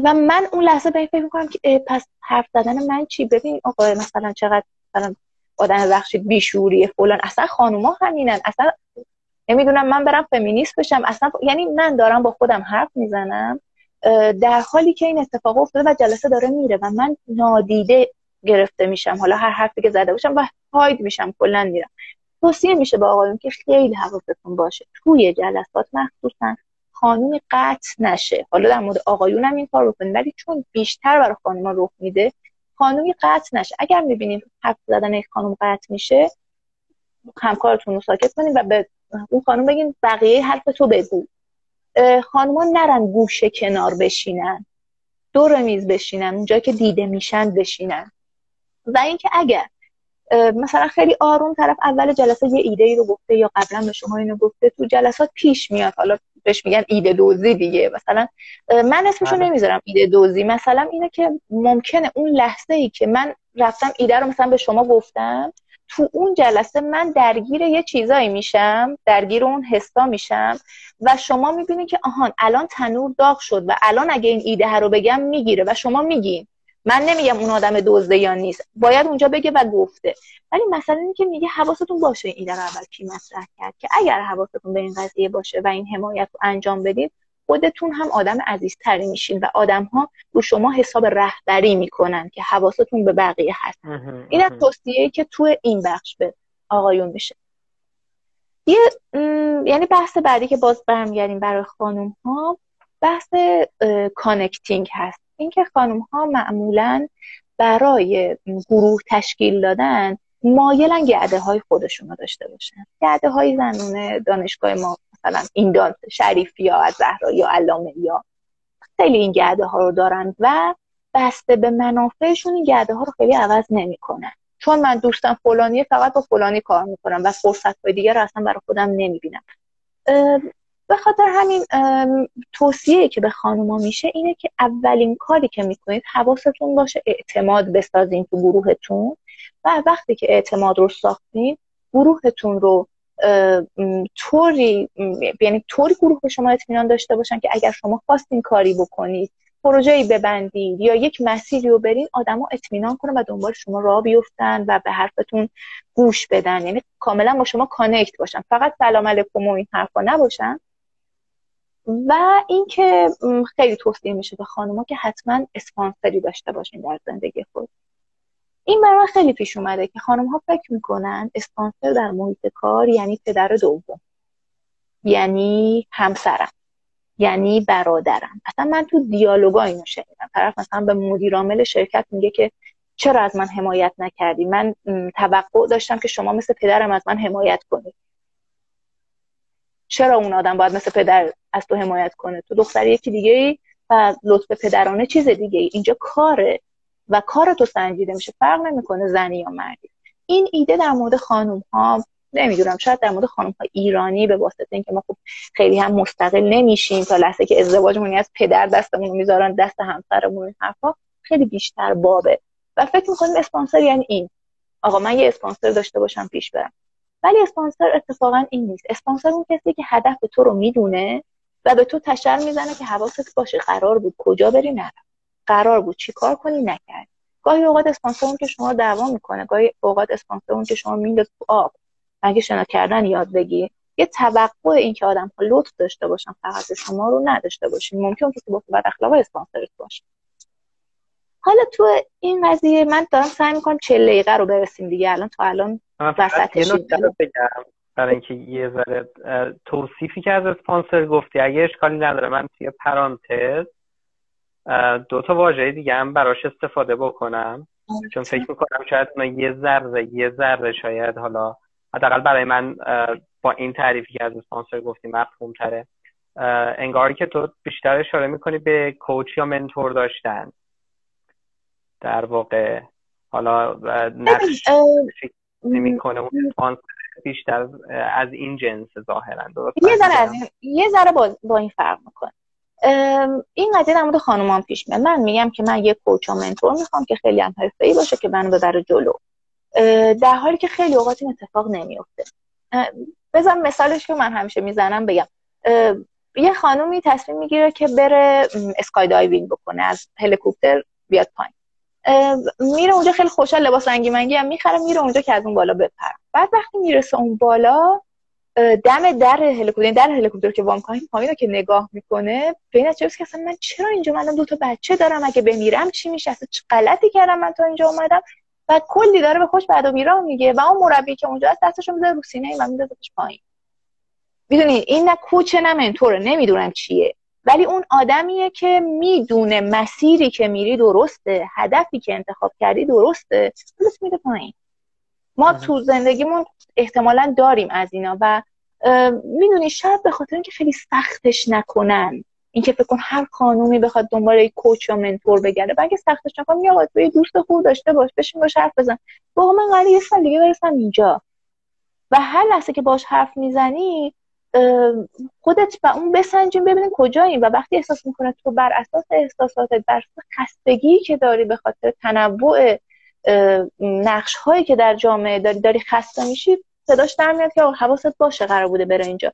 و من اون لحظه به این فکر می‌کنم که پس حرف زدن من چی؟ ببین آقا مثلا چقدر مثلا آدم بخشید بیشوریه فلان اصلا خانوما همینن اصلا نمی‌دونم من برم فمینیست بشم اصلا یعنی من دارم با خودم حرف می‌زنم در حالی که این اتفاق افتاده و جلسه داره میره و من نادیده گرفته میشم. حالا هر حرفی که زده باشم و هاید میشم کلا میرم. توصیه میشه به آقایون که خیلی حواستون باشه. توی جلسات مخصوصا خانومی قطع نشه. حالا در مورد آقایون هم این کار بکنید ولی چون بیشتر برای خانوما رخ میده خانومی قطع نشه. اگر می‌بینید حرف زدن یک خانم قطع میشه همکارتون رو ساکت کنین و به اون خانم بگین بقیه حرف تو بگو. خانوما نرن گوشه کنار بشینن. دور میز بشینن. اونجا که دیده میشن بشینن. و اینکه اگر مثلا خیلی آروم طرف اول جلسه یه ایده ای رو گفته یا قبلا به شما اینو گفته تو جلسات پیش میاد. حالا بهش میگن ایده دوزی دیگه. مثلا من اسمشو بله. نمی‌ذارم ایده دوزی. مثلا اینه که ممکنه اون لحظه ای که من رفتم ایده رو مثلا به شما گفتم تو اون جلسه من درگیر یه چیزایی میشم درگیر اون حسا میشم و شما می‌بینید که آهان الان تنور داغ شد و الان اگه این ایده رو بگم می‌گیره و شما میگین. من نمیگم اون آدم دزده یا نیست. باید اونجا بگه و گفته. ولی مثلا اینه که میگه حواستون باشه این ایده رو اول کی مطرح کرد که اگر حواستون به این قضیه باشه و این حمایت رو انجام بدید خودتون هم آدم عزیزتری میشین و آدم ها رو شما حساب رهبری می‌کنن که حواستون به بقیه هست. این از توصیه که تو این بخش به آقایون میشه. یه یعنی بحث بعدی که باز برمیگردیم برای خانم ها بحث connecting هست. اینکه خانم ها معمولا برای گروه تشکیل دادن مایلن گروه های خودشون رو داشته باشن. گروه های زنونه دانشگاه ما مثلا این دان شریفی یا زهرا یا علامه یا خیلی این گروه ها رو دارن و بسته به منافعشون این گرده ها رو خیلی عوض نمی‌کنن. چون من دوستم فلانی فقط با فلانی کار می‌کنم و فرصت های دیگر رو اصلا برای خودم نمی‌بینم. به خاطر همین توصیه که به خانوما میشه اینه که اولین کاری که می‌کنید حواستون باشه اعتماد بسازین تو گروهتون و وقتی که اعتماد رو ساختین گروهتون رو طوری یعنی طوری گروه به شما اطمینان داشته باشن که اگر شما خواستین کاری بکنید پروژه‌ای ببندید یا یک مسیری رو برین آدما اطمینان کنن و دنبال شما راه بیفتن و به حرفتون گوش بدن. یعنی کاملا با شما کانکت باشن. فقط سلام علیکم و این حرفا نباشن. و اینکه خیلی توصیه میشه به خانوما که حتما اسپانسری داشته باشین در زندگی خود. این برای خیلی پیش اومده که خانم ها فکر می‌کنن اسپانسر در محیط کار یعنی پدر دوم یعنی همسرم یعنی برادرم. اصلا من تو دیالوگا اینو شنیدم. طرف مثلا به مدیر عامل شرکت میگه که چرا از من حمایت نکردی؟ من توقع داشتم که شما مثل پدرم از من حمایت کنید چرا اون آدم باید مثل پدر از تو حمایت کنه؟ تو دختر یکی دیگه ای و لطف پدرانه چیز دیگه ای. اینجا کاره و کار تو سنجیده میشه. فرق نمی‌کنه زنی یا مردی. این ایده در مورد خانم ها نمی‌دونم شاید در مورد خانم ها ایرانی به واسطه اینکه ما خب خیلی هم مستقل نمیشیم تا لحظه که ازدواجمون از پدر دستمون می‌ذارن دست همسرمون حرفا خیلی بیشتر بابه. و فکر می‌کنیم اسپانسر یعنی این. آقا من یه اسپانسر داشته باشم پیش برم. ولی اسپانسر اتفاقا این نیست. اسپانسر اون کسی که هدف تو رو می‌دونه و به تو تشر می‌زنه که حواست باشه قرار بود کجا بری نرم قرار بود چی کار کنی نکرد. گاهی اوقات اسپانسر اون که شما دعوا می‌کنه گاهی اوقات اسپانسر اون که شما میندازه تو آب. مگه شنا کردن یاد بگی یه توقع این که آدم ها لطف داشته باشن فقط شما رو نداشته باشین. ممکن کسی با بد اخلاق اسپانسر باشه. حالا تو این قضیه من دارم سعی می‌کنم 40 دقیقه رو برسیم دیگه. الان تا الان بگم برای اینکه یه ذره توصیفی که از اسپانسر گفتی اگه اشکالی نداره من توی پرانتز دو تا واژه دیگه هم براش استفاده بکنم. چون فکر می‌کنم شاید یه ذره یه ذره شاید حالا حداقل برای من با این تعریفی که از اسپانسر گفتی مفهوم تره انگاری که تو بیشتر اشاره می‌کنی به کوچ یا منتور داشتن. در واقع حالا نقش می‌کنه اون بیشتر از این جنس ظاهرا یه ذره از این یه ذره با, با این فرق می‌کنه. این قضیه در مورد خانومان پیش میاد. من میگم که من یه کوچ و منتور می‌خوام که خیلی هم حرفه‌ای باشه که منو ببره جلو. در حالی که خیلی اوقات این اتفاق نمیفته بذار مثالش که من همیشه می‌زنم بگم. یه خانومی تصمیم می‌گیره که بره اسکای دایوینگ بکنه از هلیکوپتر بیاد پایین. میره اونجا خیلی خوشحال لباس رنگی منگی هم می‌خره میره اونجا که از اون بالا بپره. بعد وقتی می‌رسه اون بالا دم در هلیکوپتر یعنی در هلیکوپتر که وام پایین پایین که نگاه می‌کنه به این که اصلا من چرا اینجا من دو تا بچه دارم؟ اگه بمیرم چی میشه؟ اصلا چه غلطی کردم من تا اینجا اومدم؟ و کلی داره به خوش بعد و میگه و اون مربی که اونجا هست دستشو می‌ذاره رو سینه و میذارهش پایین. می‌دونی این نه کوچه نه منتوره نمی‌دونم چیه. ولی اون آدمیه که می‌دونه مسیری که میری درسته هدفی که انتخاب کردی درسته پس میده پایین. ما تو زندگیمون احتمالا داریم از اینا و می‌دونی شاید به خاطر اینکه خیلی سختش نکنن. اینکه فکر کن هر خانومی بخواد دنبال کوچ یا منتور بگرده بلکه سختش نکنم یا تو یه دوست خوب داشته باش بشین باش حرف بزن. بابا من قراره یه سال دیگه برسم اینجا. و هر لحظه که باش حرف می‌زنی خودت و اون بسنجیم ببینیم کجاییم و وقتی احساس می‌کنه تو بر اساس احساساتت بر اساس خستگی که داری به خاطر تنوع نقش هایی که در جامعه داری داری خسته میشی صداش در میاد که حواست باشه قرار بوده بره اینجا.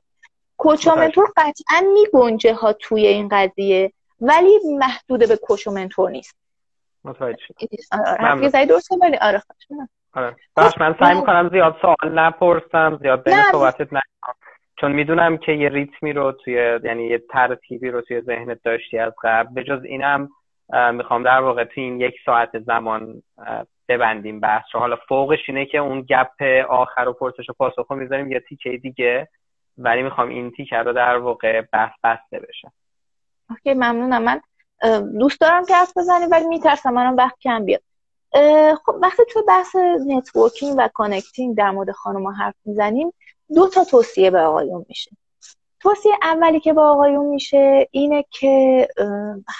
کوچومنتور قطعا میگنجه ها توی این قضیه ولی محدود به کوچومنتور نیست. متوجه ولی آره آره. من سعی می‌کنم زیاد سوال نپرسم زیاد بین صحبتت نکنم. چون می‌دونم که یه ریتمی رو توی یعنی یه ترتیبی رو توی ذهنت داشتی از قبل به جز اینم می‌خوام در واقع توی این یک ساعت زمان ببندیم بحث رو. حالا فوقش اینه که اون گپ آخر و پرسش و پاسخ رو می‌ذاریم یه تیکه دیگه ولی می‌خوام این تیکه رو در واقع بحث بسته بشه. okay ممنونم. من دوست دارم که حرف بزنیم ولی میترسم منم وقت کم بیاد. خب وقتی تو بحث networking و connecting در مورد خانم حرف می‌زنیم. دو تا توصیه به آقایون میشه. توصیه اولی که با آقایون میشه اینه که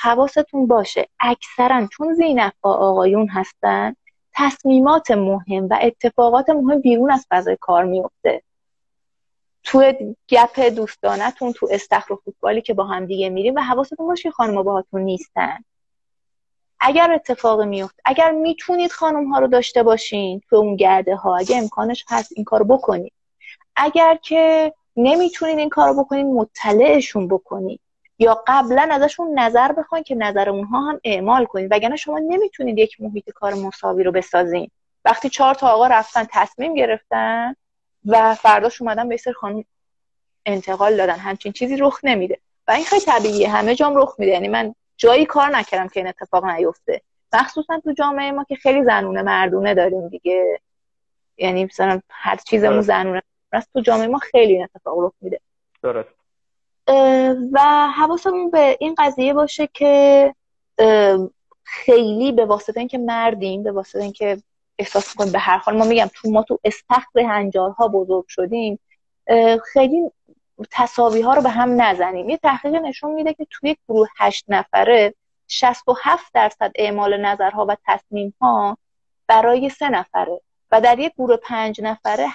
حواستون باشه اکثرا چون زینف با آقایون هستن تصمیمات مهم و اتفاقات مهم بیرون از فضای کار میفته. تو گپ دوستانتون تو استخر فوتبالی که با هم دیگه میریم و حواستون باشه خانم باهاتون نیستن. اگر اتفاقی میفته اگر می‌تونید خانم ها رو داشته باشین تو اون گرده ها اگه امکانش هست این کار بکنید. اگر که نمی‌تونید این کارو بکنید مطلعشون بکنید یا قبلا ازشون نظر بخواین که نظر اونها هم اعمال کنید وگرنه شما نمی‌تونید یک محیط کار مساوی رو بسازین. وقتی چهار تا آقا رفتن تصمیم گرفتن و فرداش اومدن به سر خانم انتقال دادن. همچین چیزی رخ نمیده. و این خیلی طبیعیه. همه جام رخ میده. یعنی من جایی کار نکردم که این اتفاق نیفته. مخصوصا تو جامعه ما که خیلی زنونه مردونه داریم دیگه. یعنی مثلا هر چیزمون آره. زنونه. است تو جامعه ما خیلی این اتفاق رخ میده. درست. و حواسمون به این قضیه باشه که خیلی به واسطه اینکه مردیم به واسطه اینکه احساس می‌کنیم به هر حال ما میگم تو ما تو استخر هنجارها بزرگ شدیم خیلی تصاوی ها رو به هم نزنیم. یه تحقیق نشون میده که توی یک گروه هشت نفره 67 درصد اعمال نظرها و تصمیم ها برای سه نفره و در یک گروه پنج نفره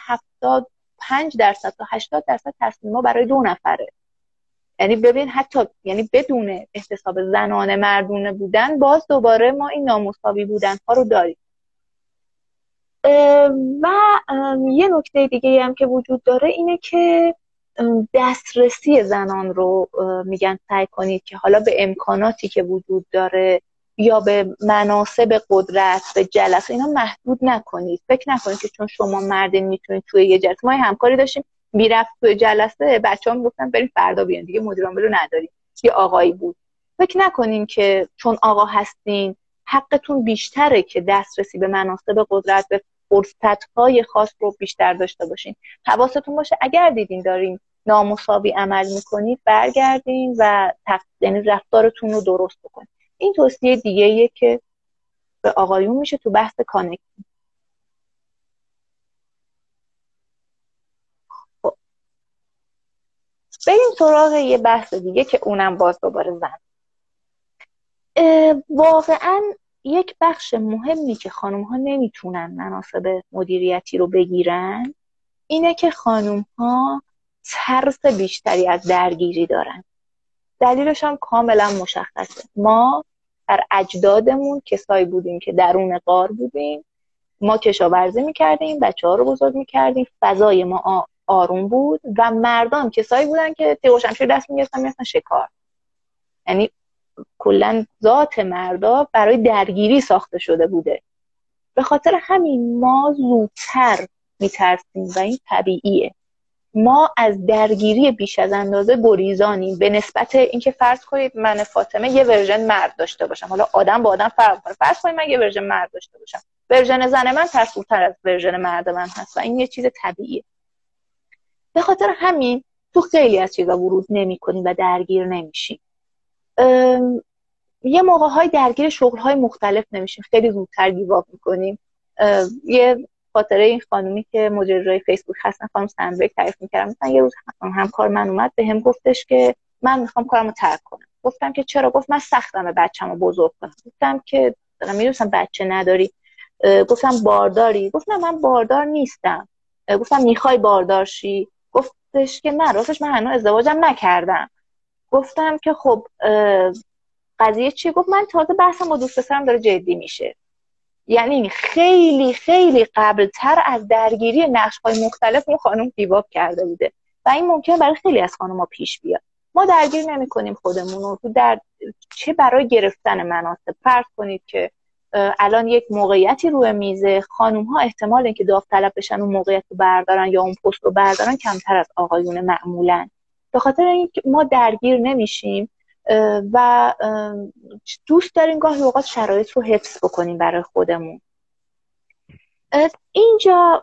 75 درصد تا 80 درصد تصمیم ها برای دو نفره. یعنی ببین حتی یعنی بدون احتساب زنانه مردونه بودن باز دوباره ما این نامساوی بودن ها رو داریم. و یه نکته دیگه هم که وجود داره اینه که دسترسی زنان رو میگن سعی کنید که حالا به امکاناتی که وجود داره یا به مناسب قدرت به جلسه اینا محدود نکنید. فکر نکنید که چون شما مردین می‌تونید توی یه جلسه. ما همکاری داشتیم می‌رفت توی جلسه بچه ها می‌گفتن بریم فردا بیان دیگه مدیر رو نداریم. یه آقایی بود. فکر نکنین که چون آقا هستین حقتون بیشتره که دسترسی به مناسب قدرت به فرصت های خاص رو بیشتر داشته باشین. حواستون باشه اگر دیدین دارین نامساوی عمل می‌کنید برگردین و یعنی رفتارتون رو درست بکنید. این توصیه دیگه که به آقایون میشه تو بحث connecting خب. بریم سراغ یه بحث دیگه که اونم باز دوباره زن. واقعا یک بخش مهمی که خانم ها نمی‌تونن مناصب مدیریتی رو بگیرن اینه که خانم ها ترس بیشتری از درگیری دارن. دلیلش هم کاملا مشخصه. ما در اجدادمون کسایی بودیم که درون قار بودیم. ما کشاورزی می‌کردیم بچه ها رو بزرگ می‌کردیم. فضای ما آروم بود و مردان کسایی بودن که تیغ شمشیر دست می‌گرفتن می‌رفتن شکار. یعنی کلا ذات مردا برای درگیری ساخته شده بوده. به خاطر همین ما زودتر میترسیم و این طبیعیه. ما از درگیری بیش از اندازه گریزانیم. به نسبت اینکه فرض کنید من فاطمه یه version مرد داشته باشم. حالا آدم با آدم فرق کنه فرض کنید من یه version مرد داشته باشم. version زن من ترسوتر از version مرد من هست و این یه چیز طبیعیه. به خاطر همین تو خیلی از چیزا ورود نمی و درگیر نمیشیم یه موقع های درگیر شغل های مختلف نمیشیم. خیلی زودتر give up می‌کنیم. یه خاطره این خانومی که مدیر فیسبوک هستن خانم سندبرگ تعریف می‌کردم مثلا یه روز همکار من اومد به هم گفتش که من می‌خوام کارمو ترک کنم. گفتم که چرا؟ گفت من سختم بچه‌مو بزرگ کنم. گفتم که می‌دونستم بچه نداری. گفتم بارداری. گفتم من باردار نیستم. گفتم می‌خوای باردارشی گفتش که نه راستش من هنوز ازدواجم نکردم. گفتم که خب قضیه چیه؟ گفت من تازه بحثم با دوست پسرم داره جدی میشه. یعنی خیلی خیلی قبلتر از درگیری نقش های مختلف اون خانم گیواب کرده بوده. و این ممکن برای خیلی از خانم پیش بیاد. ما درگیر نمی کنیم خودمون رو. در چه برای گرفتن مناسب؟ فرض کنید که الان یک موقعیتی روی میزه. خانوم ها احتمال اینکه داوطلب بشن اون موقعیت رو بردارن یا اون پست رو بردارن کمتر از آقایون معمولا. به خاطر اینکه ما درگیر نمیشیم. و دوست داریم گاهی اوقات شرایط رو حفظ بکنیم برای خودمون. اینجا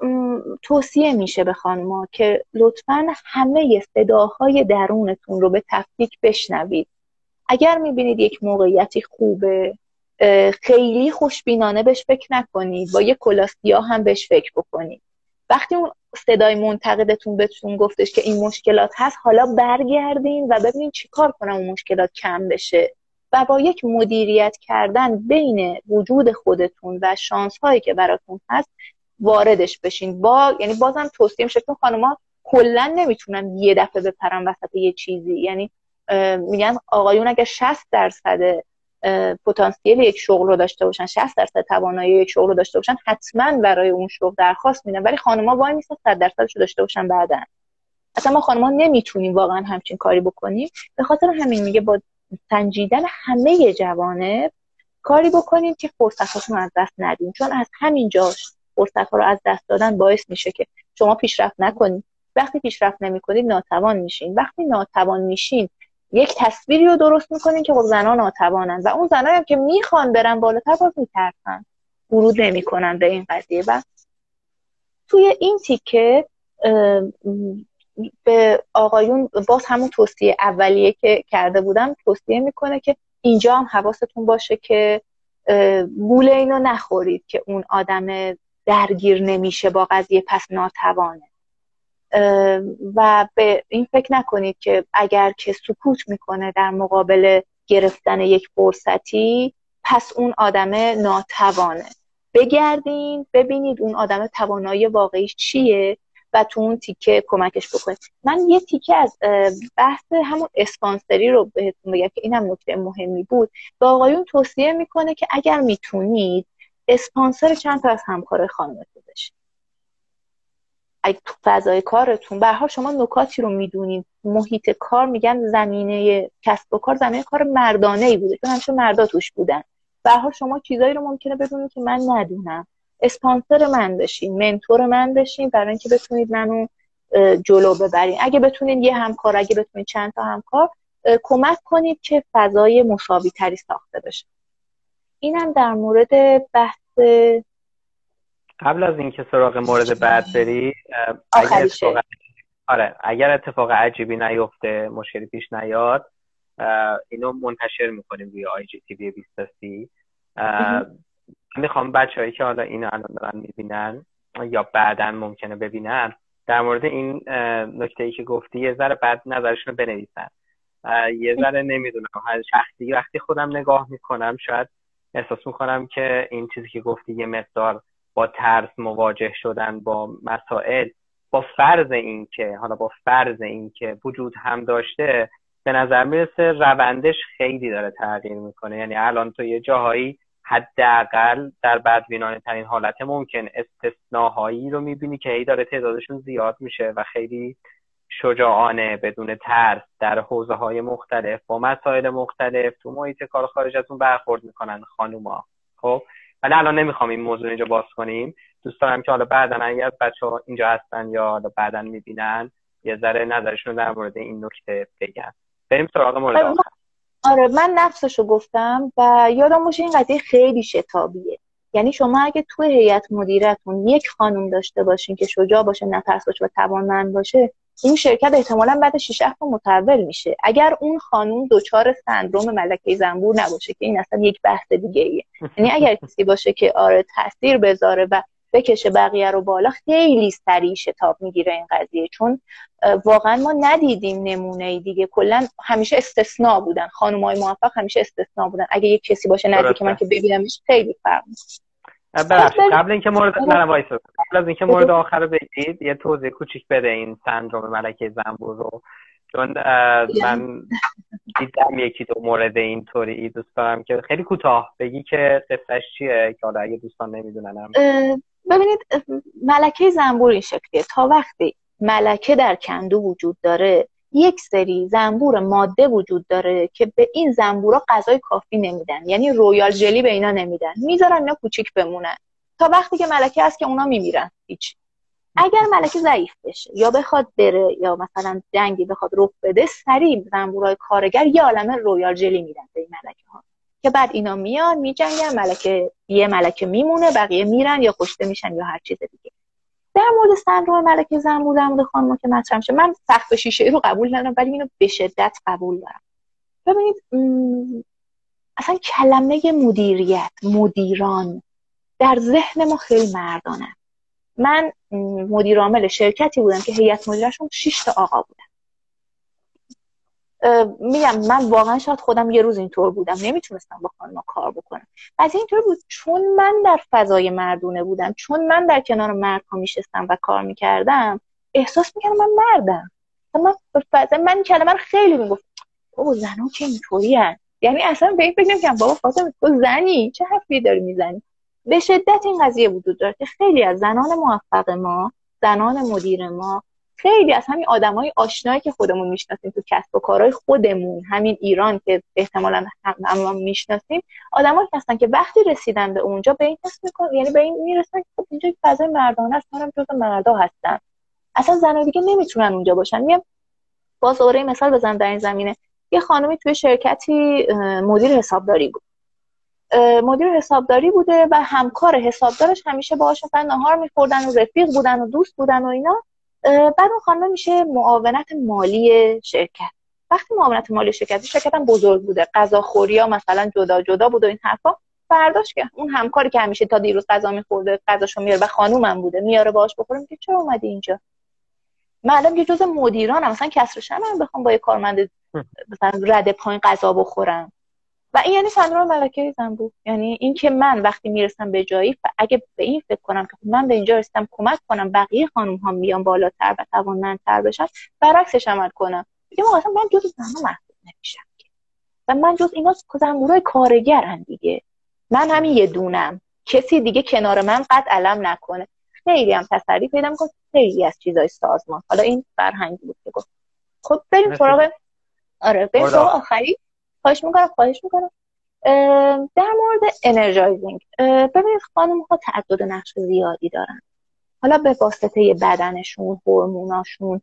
توصیه میشه به خانما که لطفا همه صداهای درونتون رو به تفکیک بشنوید. اگر می‌بینید یک موقعیتی خوبه خیلی خوشبینانه بهش فکر نکنید. با یه کلاسیا هم بهش فکر بکنید. وقتی اون صدای منتقدتون بهتون گفتش که این مشکلات هست. حالا برگردین و ببینید چیکار کنم اون مشکلات کم بشه. و با یک مدیریت کردن بین وجود خودتون و شانس هایی که براتون هست واردش بشین. با یعنی بازم توصیه میشه که خانم‌ها کلا نمی‌تونن یه دفعه بپرن وسط یه چیزی. یعنی میگن آقایون اگر 60 درصد پتانسیل یک شغل رو داشته باشن 60 درصد توانایی یک شغل رو داشته باشن حتما برای اون شغل درخواست میدن ولی خانم‌ها وای میسن 100 درصدش رو داشته باشن بعدا. اصلا ما خانم‌ها نمی‌تونیم واقعا همچین کاری بکنیم. به خاطر همین میگه با سنجیدن همه جوانب کاری بکنیم که فرصتاتون از دست ندیم چون از همین جاش فرصت رو از دست دادن باعث میشه که شما پیشرفت نکنید. وقتی پیشرفت نمی‌کنید ناتوان میشین. وقتی ناتوان میشین یک تصویری رو درست می‌کنین که خب زنان ناتوانن. و اون زنایی هم که می‌خوان برن بالاتر باز میترسن. ورود نمی‌کنن به این قضیه. و توی این تیکه به آقایون باز همون توصیه اولیه که کرده بودم توصیه می‌کنه که اینجا هم حواستون باشه که گوله اینو نخورید که اون آدم درگیر نمیشه با قضیه پس ناتوانه. و به این فکر نکنید که اگر که سکوت می‌کنه در مقابل گرفتن یک فرصتی پس اون آدم ناتوانه. بگردین ببینید اون آدم توانایی واقعیش چیه و تو اون تیکه کمکش بکنید. من یه تیکه از بحث همون اسپانسری رو بهتون بگم که اینم نکته مهمی بود. به آقایون توصیه می‌کنه که اگر می‌تونید اسپانسر چند تا از همکار خانمتون اگه تو فضای کارتون به شما نکاتی رو می‌دونید محیط کار میگن زمینه کسب و کار زمینه کار مردانه ای بوده چون همیشه مردا توش بودن. به شما چیزایی رو ممکنه بدونید که من ندونم. اسپانسر من بشین منتور من بشین برای اینکه بتونید منو جلو ببرین. اگه بتونید یه همکار اگه بتونید چند تا همکار کمک کنید که فضای مساوی تری ساخته بشه. اینم در مورد بحث قبل از اینکه سراغ مورد بعد بری اگر اتفاق... آره اگر اتفاق عجیبی نیفته مشکلی پیش نیاد اینو منتشر می‌کنیم روی آی جی تی وی 20 می‌خوام بچه هایی که حالا اینو الان دارن می‌بینن یا بعدا ممکنه ببینن در مورد این نکته ای که گفتی یه ذره بعد نظرشون رو بنویسن یه ذره نمی‌دونم شخصی وقتی خودم نگاه می‌کنم شاید احساس می‌کنم که این چیزی که گفتی یه مقدار با ترس مواجه شدن با مسائل با فرض اینکه حالا با فرض اینکه وجود هم داشته به نظر می‌رسه روندش خیلی داره تغییر می‌کنه. یعنی الان تو یه جاهایی حداقل در بدبینانه ترین حالت ممکن استثناهایی رو می‌بینی که هی داره تعدادشون زیاد میشه و خیلی شجاعانه بدون ترس در حوزه های مختلف با مسائل مختلف تو محیط کار خارج از اون برخورد می‌کنن خانوما. خب؟ ولی الان نمی‌خوام این موضوع اینجا باز کنیم. دوست دارم که حالا بعدا اگر از بچه ها اینجا هستن یا حالا بعدا می‌بینن یه ذره نظرشون در مورد این نکته بگن. بریم سراغ مورد آره, آره من نفسشو گفتم و یادم باشه این قضیه خیلی شتابیه. یعنی شما اگه توی هیئت مدیرتون یک خانم داشته باشین که شجاع باشه نفس باشه و توانمند باشه این شرکت احتمالا بعد 6 ماه متحول میشه. اگر اون خانوم دچار سندروم ملکه زنبور نباشه که این اصلا یک بحث دیگه ایه. یعنی اگر کسی باشه که آره تاثیر بذاره و بکشه بقیه رو بالا خیلی سریع شتاب می‌گیره این قضیه. چون واقعا ما ندیدیم نمونه ای دیگه. کلا همیشه استثناء بودن. های موفق همیشه استثناء بودن. اگه یک کسی باشه نزدیک من که ببینمش خیلی فرق ببخشید قبل اینکه مورد نه قبل از اینکه مورد آخر رو بگید یه توضیح کوچیک بده این سندروم ملکه زنبور رو. چون من دیدم یکی دو مورد اینطوری دوست دارم که خیلی کوتاه بگی که قصهش چیه که حالا اگه دوستان نمیدوننم ببینید ملکه زنبور این شکلیه. تا وقتی ملکه در کندو وجود داره یک سری زنبور ماده وجود داره که به این زنبورا غذای کافی نمیدن. یعنی royal jelly به اینا نمیدن. می‌ذارن اینا کوچیک بمونن. تا وقتی که ملکه هست که اونا میمیرن. هیچ. اگر ملکه ضعیف بشه یا بخواد بره یا مثلا جنگی بخواد رخ بده سریع زنبورای کارگر یه عالمه royal jelly میدن به این ملکه ها. که بعد اینا میان میجنگن ملکه یه ملکه میمونه بقیه میرن یا کشته میشن یا هر چیز دیگه. در مورد سندروم ملکه زنبور در مورد خانم که مطرح میشه. من سخت شیشه رو قبول ندارم ولی اینو به شدت قبول دارم. ببینید اصلا کلمه مدیریت مدیران در ذهن ما خیلی مردانه. من مدیر عامل شرکتی بودم که هیئت مدیرشون 6 تا آقا بودن. میگم من واقعا شاید خودم یه روز اینطور بودم. نمی‌تونستم با خانم کار بکنم. از اینطور بود. چون من در فضای مردونه بودم چون من در کنار مردها میشستم و کار می‌کردم احساس می‌کردم من مردم. من فضای من کلمه رو خیلی می‌گفت. بابا زنها که اینطوری یعنی اصلا به این فکر نمی‌کنم بابا فاطمه تو زنی؟ چه حرفی داری می‌زنی؟ به شدت این قضیه وجود داره که خیلی از زنان موفق ما زنان مدیر ما خیلی از همین آدمای آشنایی که خودمون می‌شناسیم تو کسب و کارهای خودمون همین ایران که احتمالا هم می‌شناسیم آدمایی هستن که وقتی رسیدن به اونجا به این حس میکن یعنی به این می‌رسن که خب اینجا فضای مردانه است منم جزو مردا هستن. اصلا زنان دیگه نمی‌تونن اونجا باشن. میگم باز دوباره مثال بزنم در این زمینه. یه خانمی توی شرکتی مدیر حسابداری بود. مدیر حسابداری بوده و همکار حسابدارش همیشه باهاش مثلا نهار میخوردن و رفیق بودن و دوست بودن و اینا. بعد اون خانم میشه معاونت مالی شرکت. وقتی معاونت مالی شرکت شرکت هم بزرگ بوده. غذاخوری ها مثلا جدا جدا بود و این حرفا. برداشت که اون همکاری که همیشه تا دیروز غذا میخورده غذاشو میاره و خانومم بوده. میاره باهاش بخورم که چرا اومدی اینجا؟ معلم که جز مدیرانم. مثلا کسرش هم بخوام با یه کارمند مثلا رد پایین غذا بخورم. و این یعنی سندروم ملکه زنبور یعنی اینکه من وقتی می‌رسم به جایی اگه به این فکر کنم که من به اینجا رسیدم کمک کنم بقیه خانم ها میان بالاتر و توانمندتر بشن برعکسش عمل کنم. میگم اصلا من جز زنها محسوب نمیشم و من جز اینا زنبورای کارگرن دیگه. من همین یه دونم. کسی دیگه کنار من قد علم نکنه. خیلی هم تسری پیدا می‌کنه خیلی از چیزای سازمان. حالا این فرهنگی بود که گفت. خب بریم سراغ آره بریم سراغ آخری. خواهش می‌کنم خواهش می‌کنم. در مورد انرژایزینگ ببینید خانم ها تعدد نقش زیادی دارن. حالا به واسطه بدنشون هورموناشون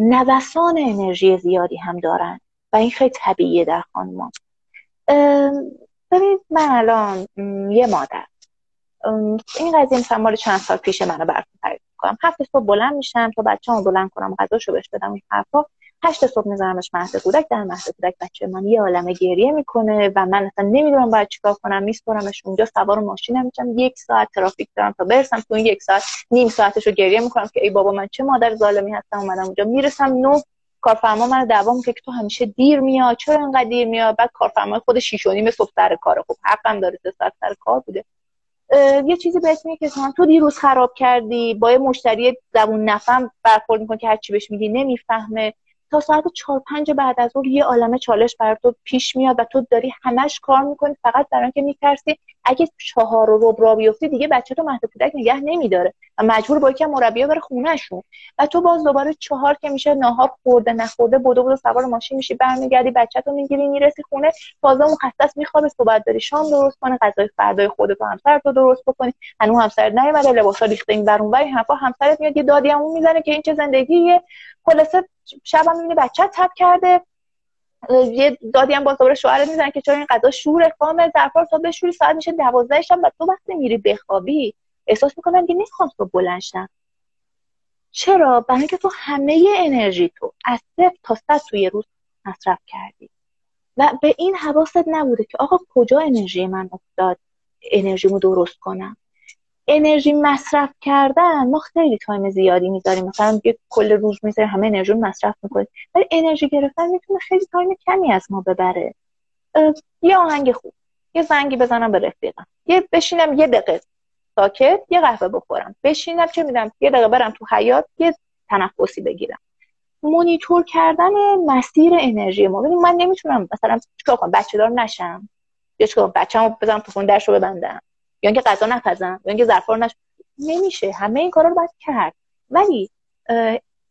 نوسان انرژی زیادی هم دارن و این خیلی طبیعیه در خانمان ببینید من الان یه مادر. این قضیه مثلا مال چند سال پیش منو براتون تعریف می‌کنم. هفت صبح بلند میشم تا بچه‌مو بلند کنم غذاشو بهش بدم این حرفا. هشت صبح میذارمش مهد کودک در مهد کودک بچه من یه عالمه گریه می‌کنه و من اصلا نمی‌دونم باید چیکار کنم میسپرمش اونجا سوار ماشین میشم. یک ساعت ترافیک دارم تا برسم تو این یک ساعت نیم ساعتش رو گریه می‌کنم که ای بابا من چه مادر ظالمی هستم اومدم اونجا. می‌رسم نو کارفرما من دعوا که تو همیشه دیر میاد چرا انقدر دیر میاد بعد کارفرما خود 6 و نیم صبح سر کاره خب حقم داره سه ساعت سر کار بوده. یه چیزی بهت میگه که تو دیروز خراب کردی با یه مشتری زبون نفهم برخورد می‌کنه که هر چی بهش میگی نمی‌فهمه. تا ساعت چهار پنج بعد از ظهر یه عالمه چالش بر تو پیش میاد و تو داری همش کار می‌کنی فقط برای اینکه میترسی. اگه چهار رو ربع را بیفتی دیگه بچه تو مهد کودک نگه نمیداره و مجبور با یکم مربیه بره خونهشون. و تو باز دوباره چهار که میشه ناهار خورده نخورده بدو بدو سوار ماشین میشی برمیگردی بچه تو می‌گیری می‌رسی خونه تازه مخصص میخوابه بعد داری شام درست کنه غذای فردای خودت و همسرت رو درست بکنی. هنوز همسرت نیومده لباسا ریخته این بر اون حرفا همسرت میاد یه دادی همون می‌زنه که این چه زندگیه. خلاصه شبم می‌بینی بچه تب کرده یه دادی هم باز دوباره شوهرت که چرا این غذا شور خامه ظرفا تا بشوری ساعت میشه دوازده شب و تو وقتی میری بخوابی احساس می‌کنم که نمی‌خوام تو بلند چرا؟ برای اینکه تو همه انرژی تو از صفر تا صد توی روز مصرف کردی. و به این حواست نبوده که آقا کجا انرژی من افتاد انرژیمو درست کنم. انرژی مصرف کردن ما خیلی تایم زیادی می‌ذاریم. مثلا یه کل روز می‌ذاریم همه انرژی مصرف می‌کنیم. ولی انرژی گرفتن می‌تونه خیلی تایم کمی از ما ببره. یه آهنگ خوب یه زنگی بزنم به رفیقم. یه بشینم یه دقیقه ساکت یه قهوه بخورم. بشینم چه میدم یه دقیقه برم تو حیات یه تنفسی بگیرم. مونیتور کردن مسیر انرژی ما. من نمی‌تونم مثلا چیکار کنم؟ بچه دار نشم. یا چیکار بچه‌مو بزنم تو خونه درشو ببندم. یا اینکه غذا نپزم یا اینکه ظرفا نش نمیشه. همه این کارا رو باید کرد. ولی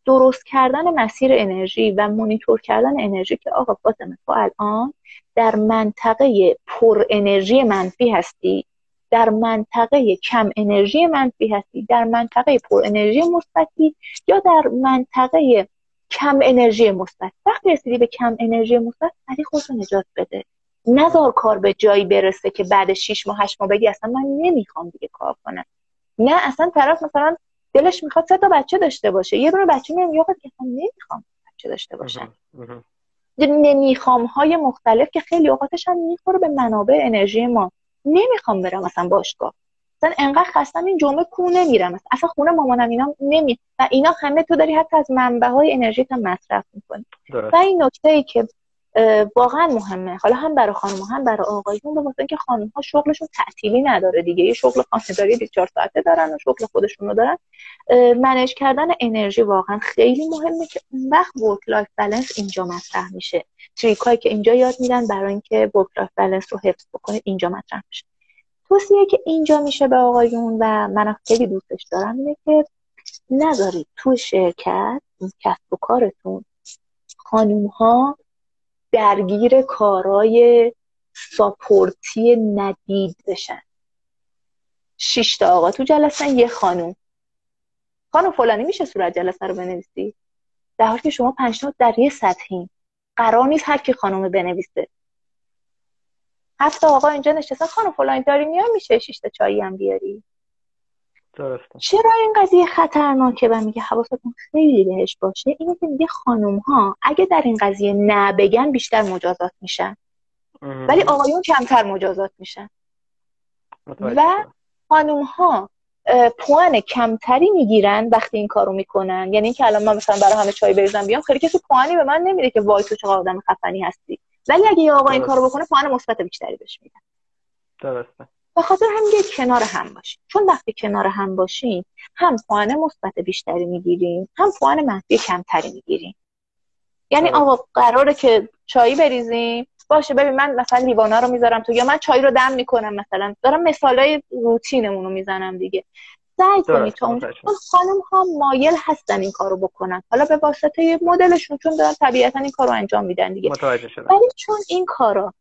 درست کردن مسیر انرژی و مونیتور کردن انرژی که آقا فاطمه تو الان در منطقه پر انرژی منفی هستی در منطقه کم انرژی منفی هستی در منطقه پر انرژی مثبتی یا در منطقه کم انرژی مثبت؟ وقتی رسیدی به کم انرژی مثبت علی خودتو نجات بده. نذار کار به جایی برسه که بعد 6 ماه 8 ماه بگی اصلا من نمی‌خوام دیگه کار کنم. نه اصلا طرف مثلا دلش می‌خواد سه تا بچه داشته باشه. یه دونه بچه میام یا که نمی‌خوام بچه داشته باشم نمی‌خوام های مختلف که خیلی اوقاتش هم می‌خوره به منابع انرژی ما. نمی‌خوام برم مثلا باشگاه. مثلا انقدر خستم این جمعه کو نمیرم اصلا خونه مامانم اینا نمی و اینا همه تو داری حتی از منبع های انرژی هم مصرف می‌کنی. و این نکته ای که واقعا مهمه. حالا هم برای خانم هم برای آقایون به واسه اینکه خانم ها شغلشون تعطیلی نداره دیگه. یه شغل خانه‌داری 24 ساعته دارن و شغل خودشون رو دارن. manage کردن انرژی واقعا خیلی مهمه که اون وقت work-life balance اینجا مطرح میشه. trick ایی که اینجا یاد میدن برای اینکه work-life balance رو حفظ بکنه اینجا مطرح میشه. توصیه که اینجا میشه به آقایون و من خیلی دوستش دارم اینه که نذارید تو شرکت کسب و کارتون خانوم ها درگیر کارای support ی ندید بشن. شش تا آقا تو جلسه یه خانوم. خانم فلانی میشه صورت جلسه رو بنویسی؟ در حالی که شما پنج در یه سطحی قرار نیست هر کی خانم بنویسه. هفت آقا اینجا نشستن. خانم فلانی داری میای میشه شش تا چایی هم بیاری؟ درسته. چرا این قضیه خطرناکه و میگه حواستون خیلی بهش باشه؟ اینه که میگه خانم ها اگه در این قضیه نه بگن بیشتر مجازات میشن. ولی آقایون کمتر مجازات میشن. و خانم ها پوان کمتری می‌گیرن وقتی این کارو می‌کنن. یعنی اینکه الان من مثلا برای همه چای بریزم بیام خیلی کسی پوانی به من نمیده که وای تو چه آدم خفنی هستی. ولی اگه یه آقا این کارو بکنه پوان مثبت بیشتری بهش میدن. درسته. به خاطر هم کنار هم باشیم. چون وقتی کنار هم باشیم هم پوان مثبت بیشتری می‌گیریم هم پوان منفی کمتری می‌گیریم. یعنی آقا قراره که چایی بریزیم. باشه ببین من مثلا لیوانا رو می‌ذارم تو یا من چای رو دم می‌کنم مثلا. دارم مثالای روتینمون رو می‌زنم دیگه. سعی کنید تا اون خانم ها مایل هستن این کارو بکنن. حالا به واسطه مدلشون چون دارن طبیعتا این کارو انجام میدن دیگه. ولی چون این کارا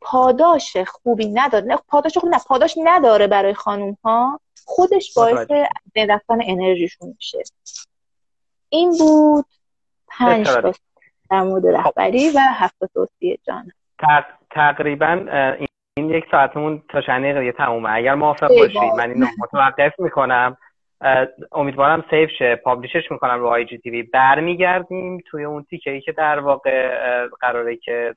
پاداش خوبی نداره. نه پاداش خوبی نه پاداش نداره برای خانوم ها خودش باعث رفتن انرژیشون میشه. این بود پنج تا در مورد خب. رهبری و هفت توصیه جان. تقریبا این یک ساعتمون تا دقیقه تمومه. اگر موافق باشید من اینو متوقف می‌کنم. امیدوارم سیف شه. پابلیشش می‌کنم رو آی جی تی وی. برمیگردیم توی اون تیکه ای که در واقع قراره که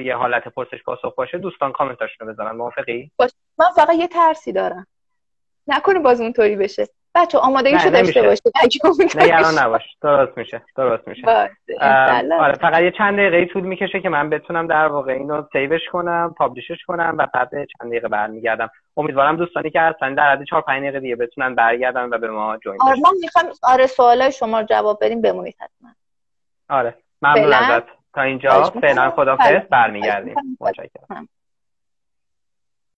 یه حالت پرسش پاسخ باشه دوستان کامنتاشونو بذارن موافقی؟ باش. من فقط یه ترسی دارم. نکنه باز اونطوری بشه. بچه آمادگیشو داشته باشید. نگران نباش. درست میشه درست میشه. آره فقط یه چند دقیقه طول می‌کشه که من بتونم در واقع اینو سیوش کنم پابلیشش کنم و بعد چند دقیقه برمیگردم. امیدوارم دوستانی که هستن در حد 4 5 دقیقه دیگه بتونن برگردن و به ما جوین آره من می‌خوام آره سوالای شما رو جواب بدیم بمونید حتما. آره ممنون ازت تا اینجا فعلا خدافظ برمیگردیم. متشکرم.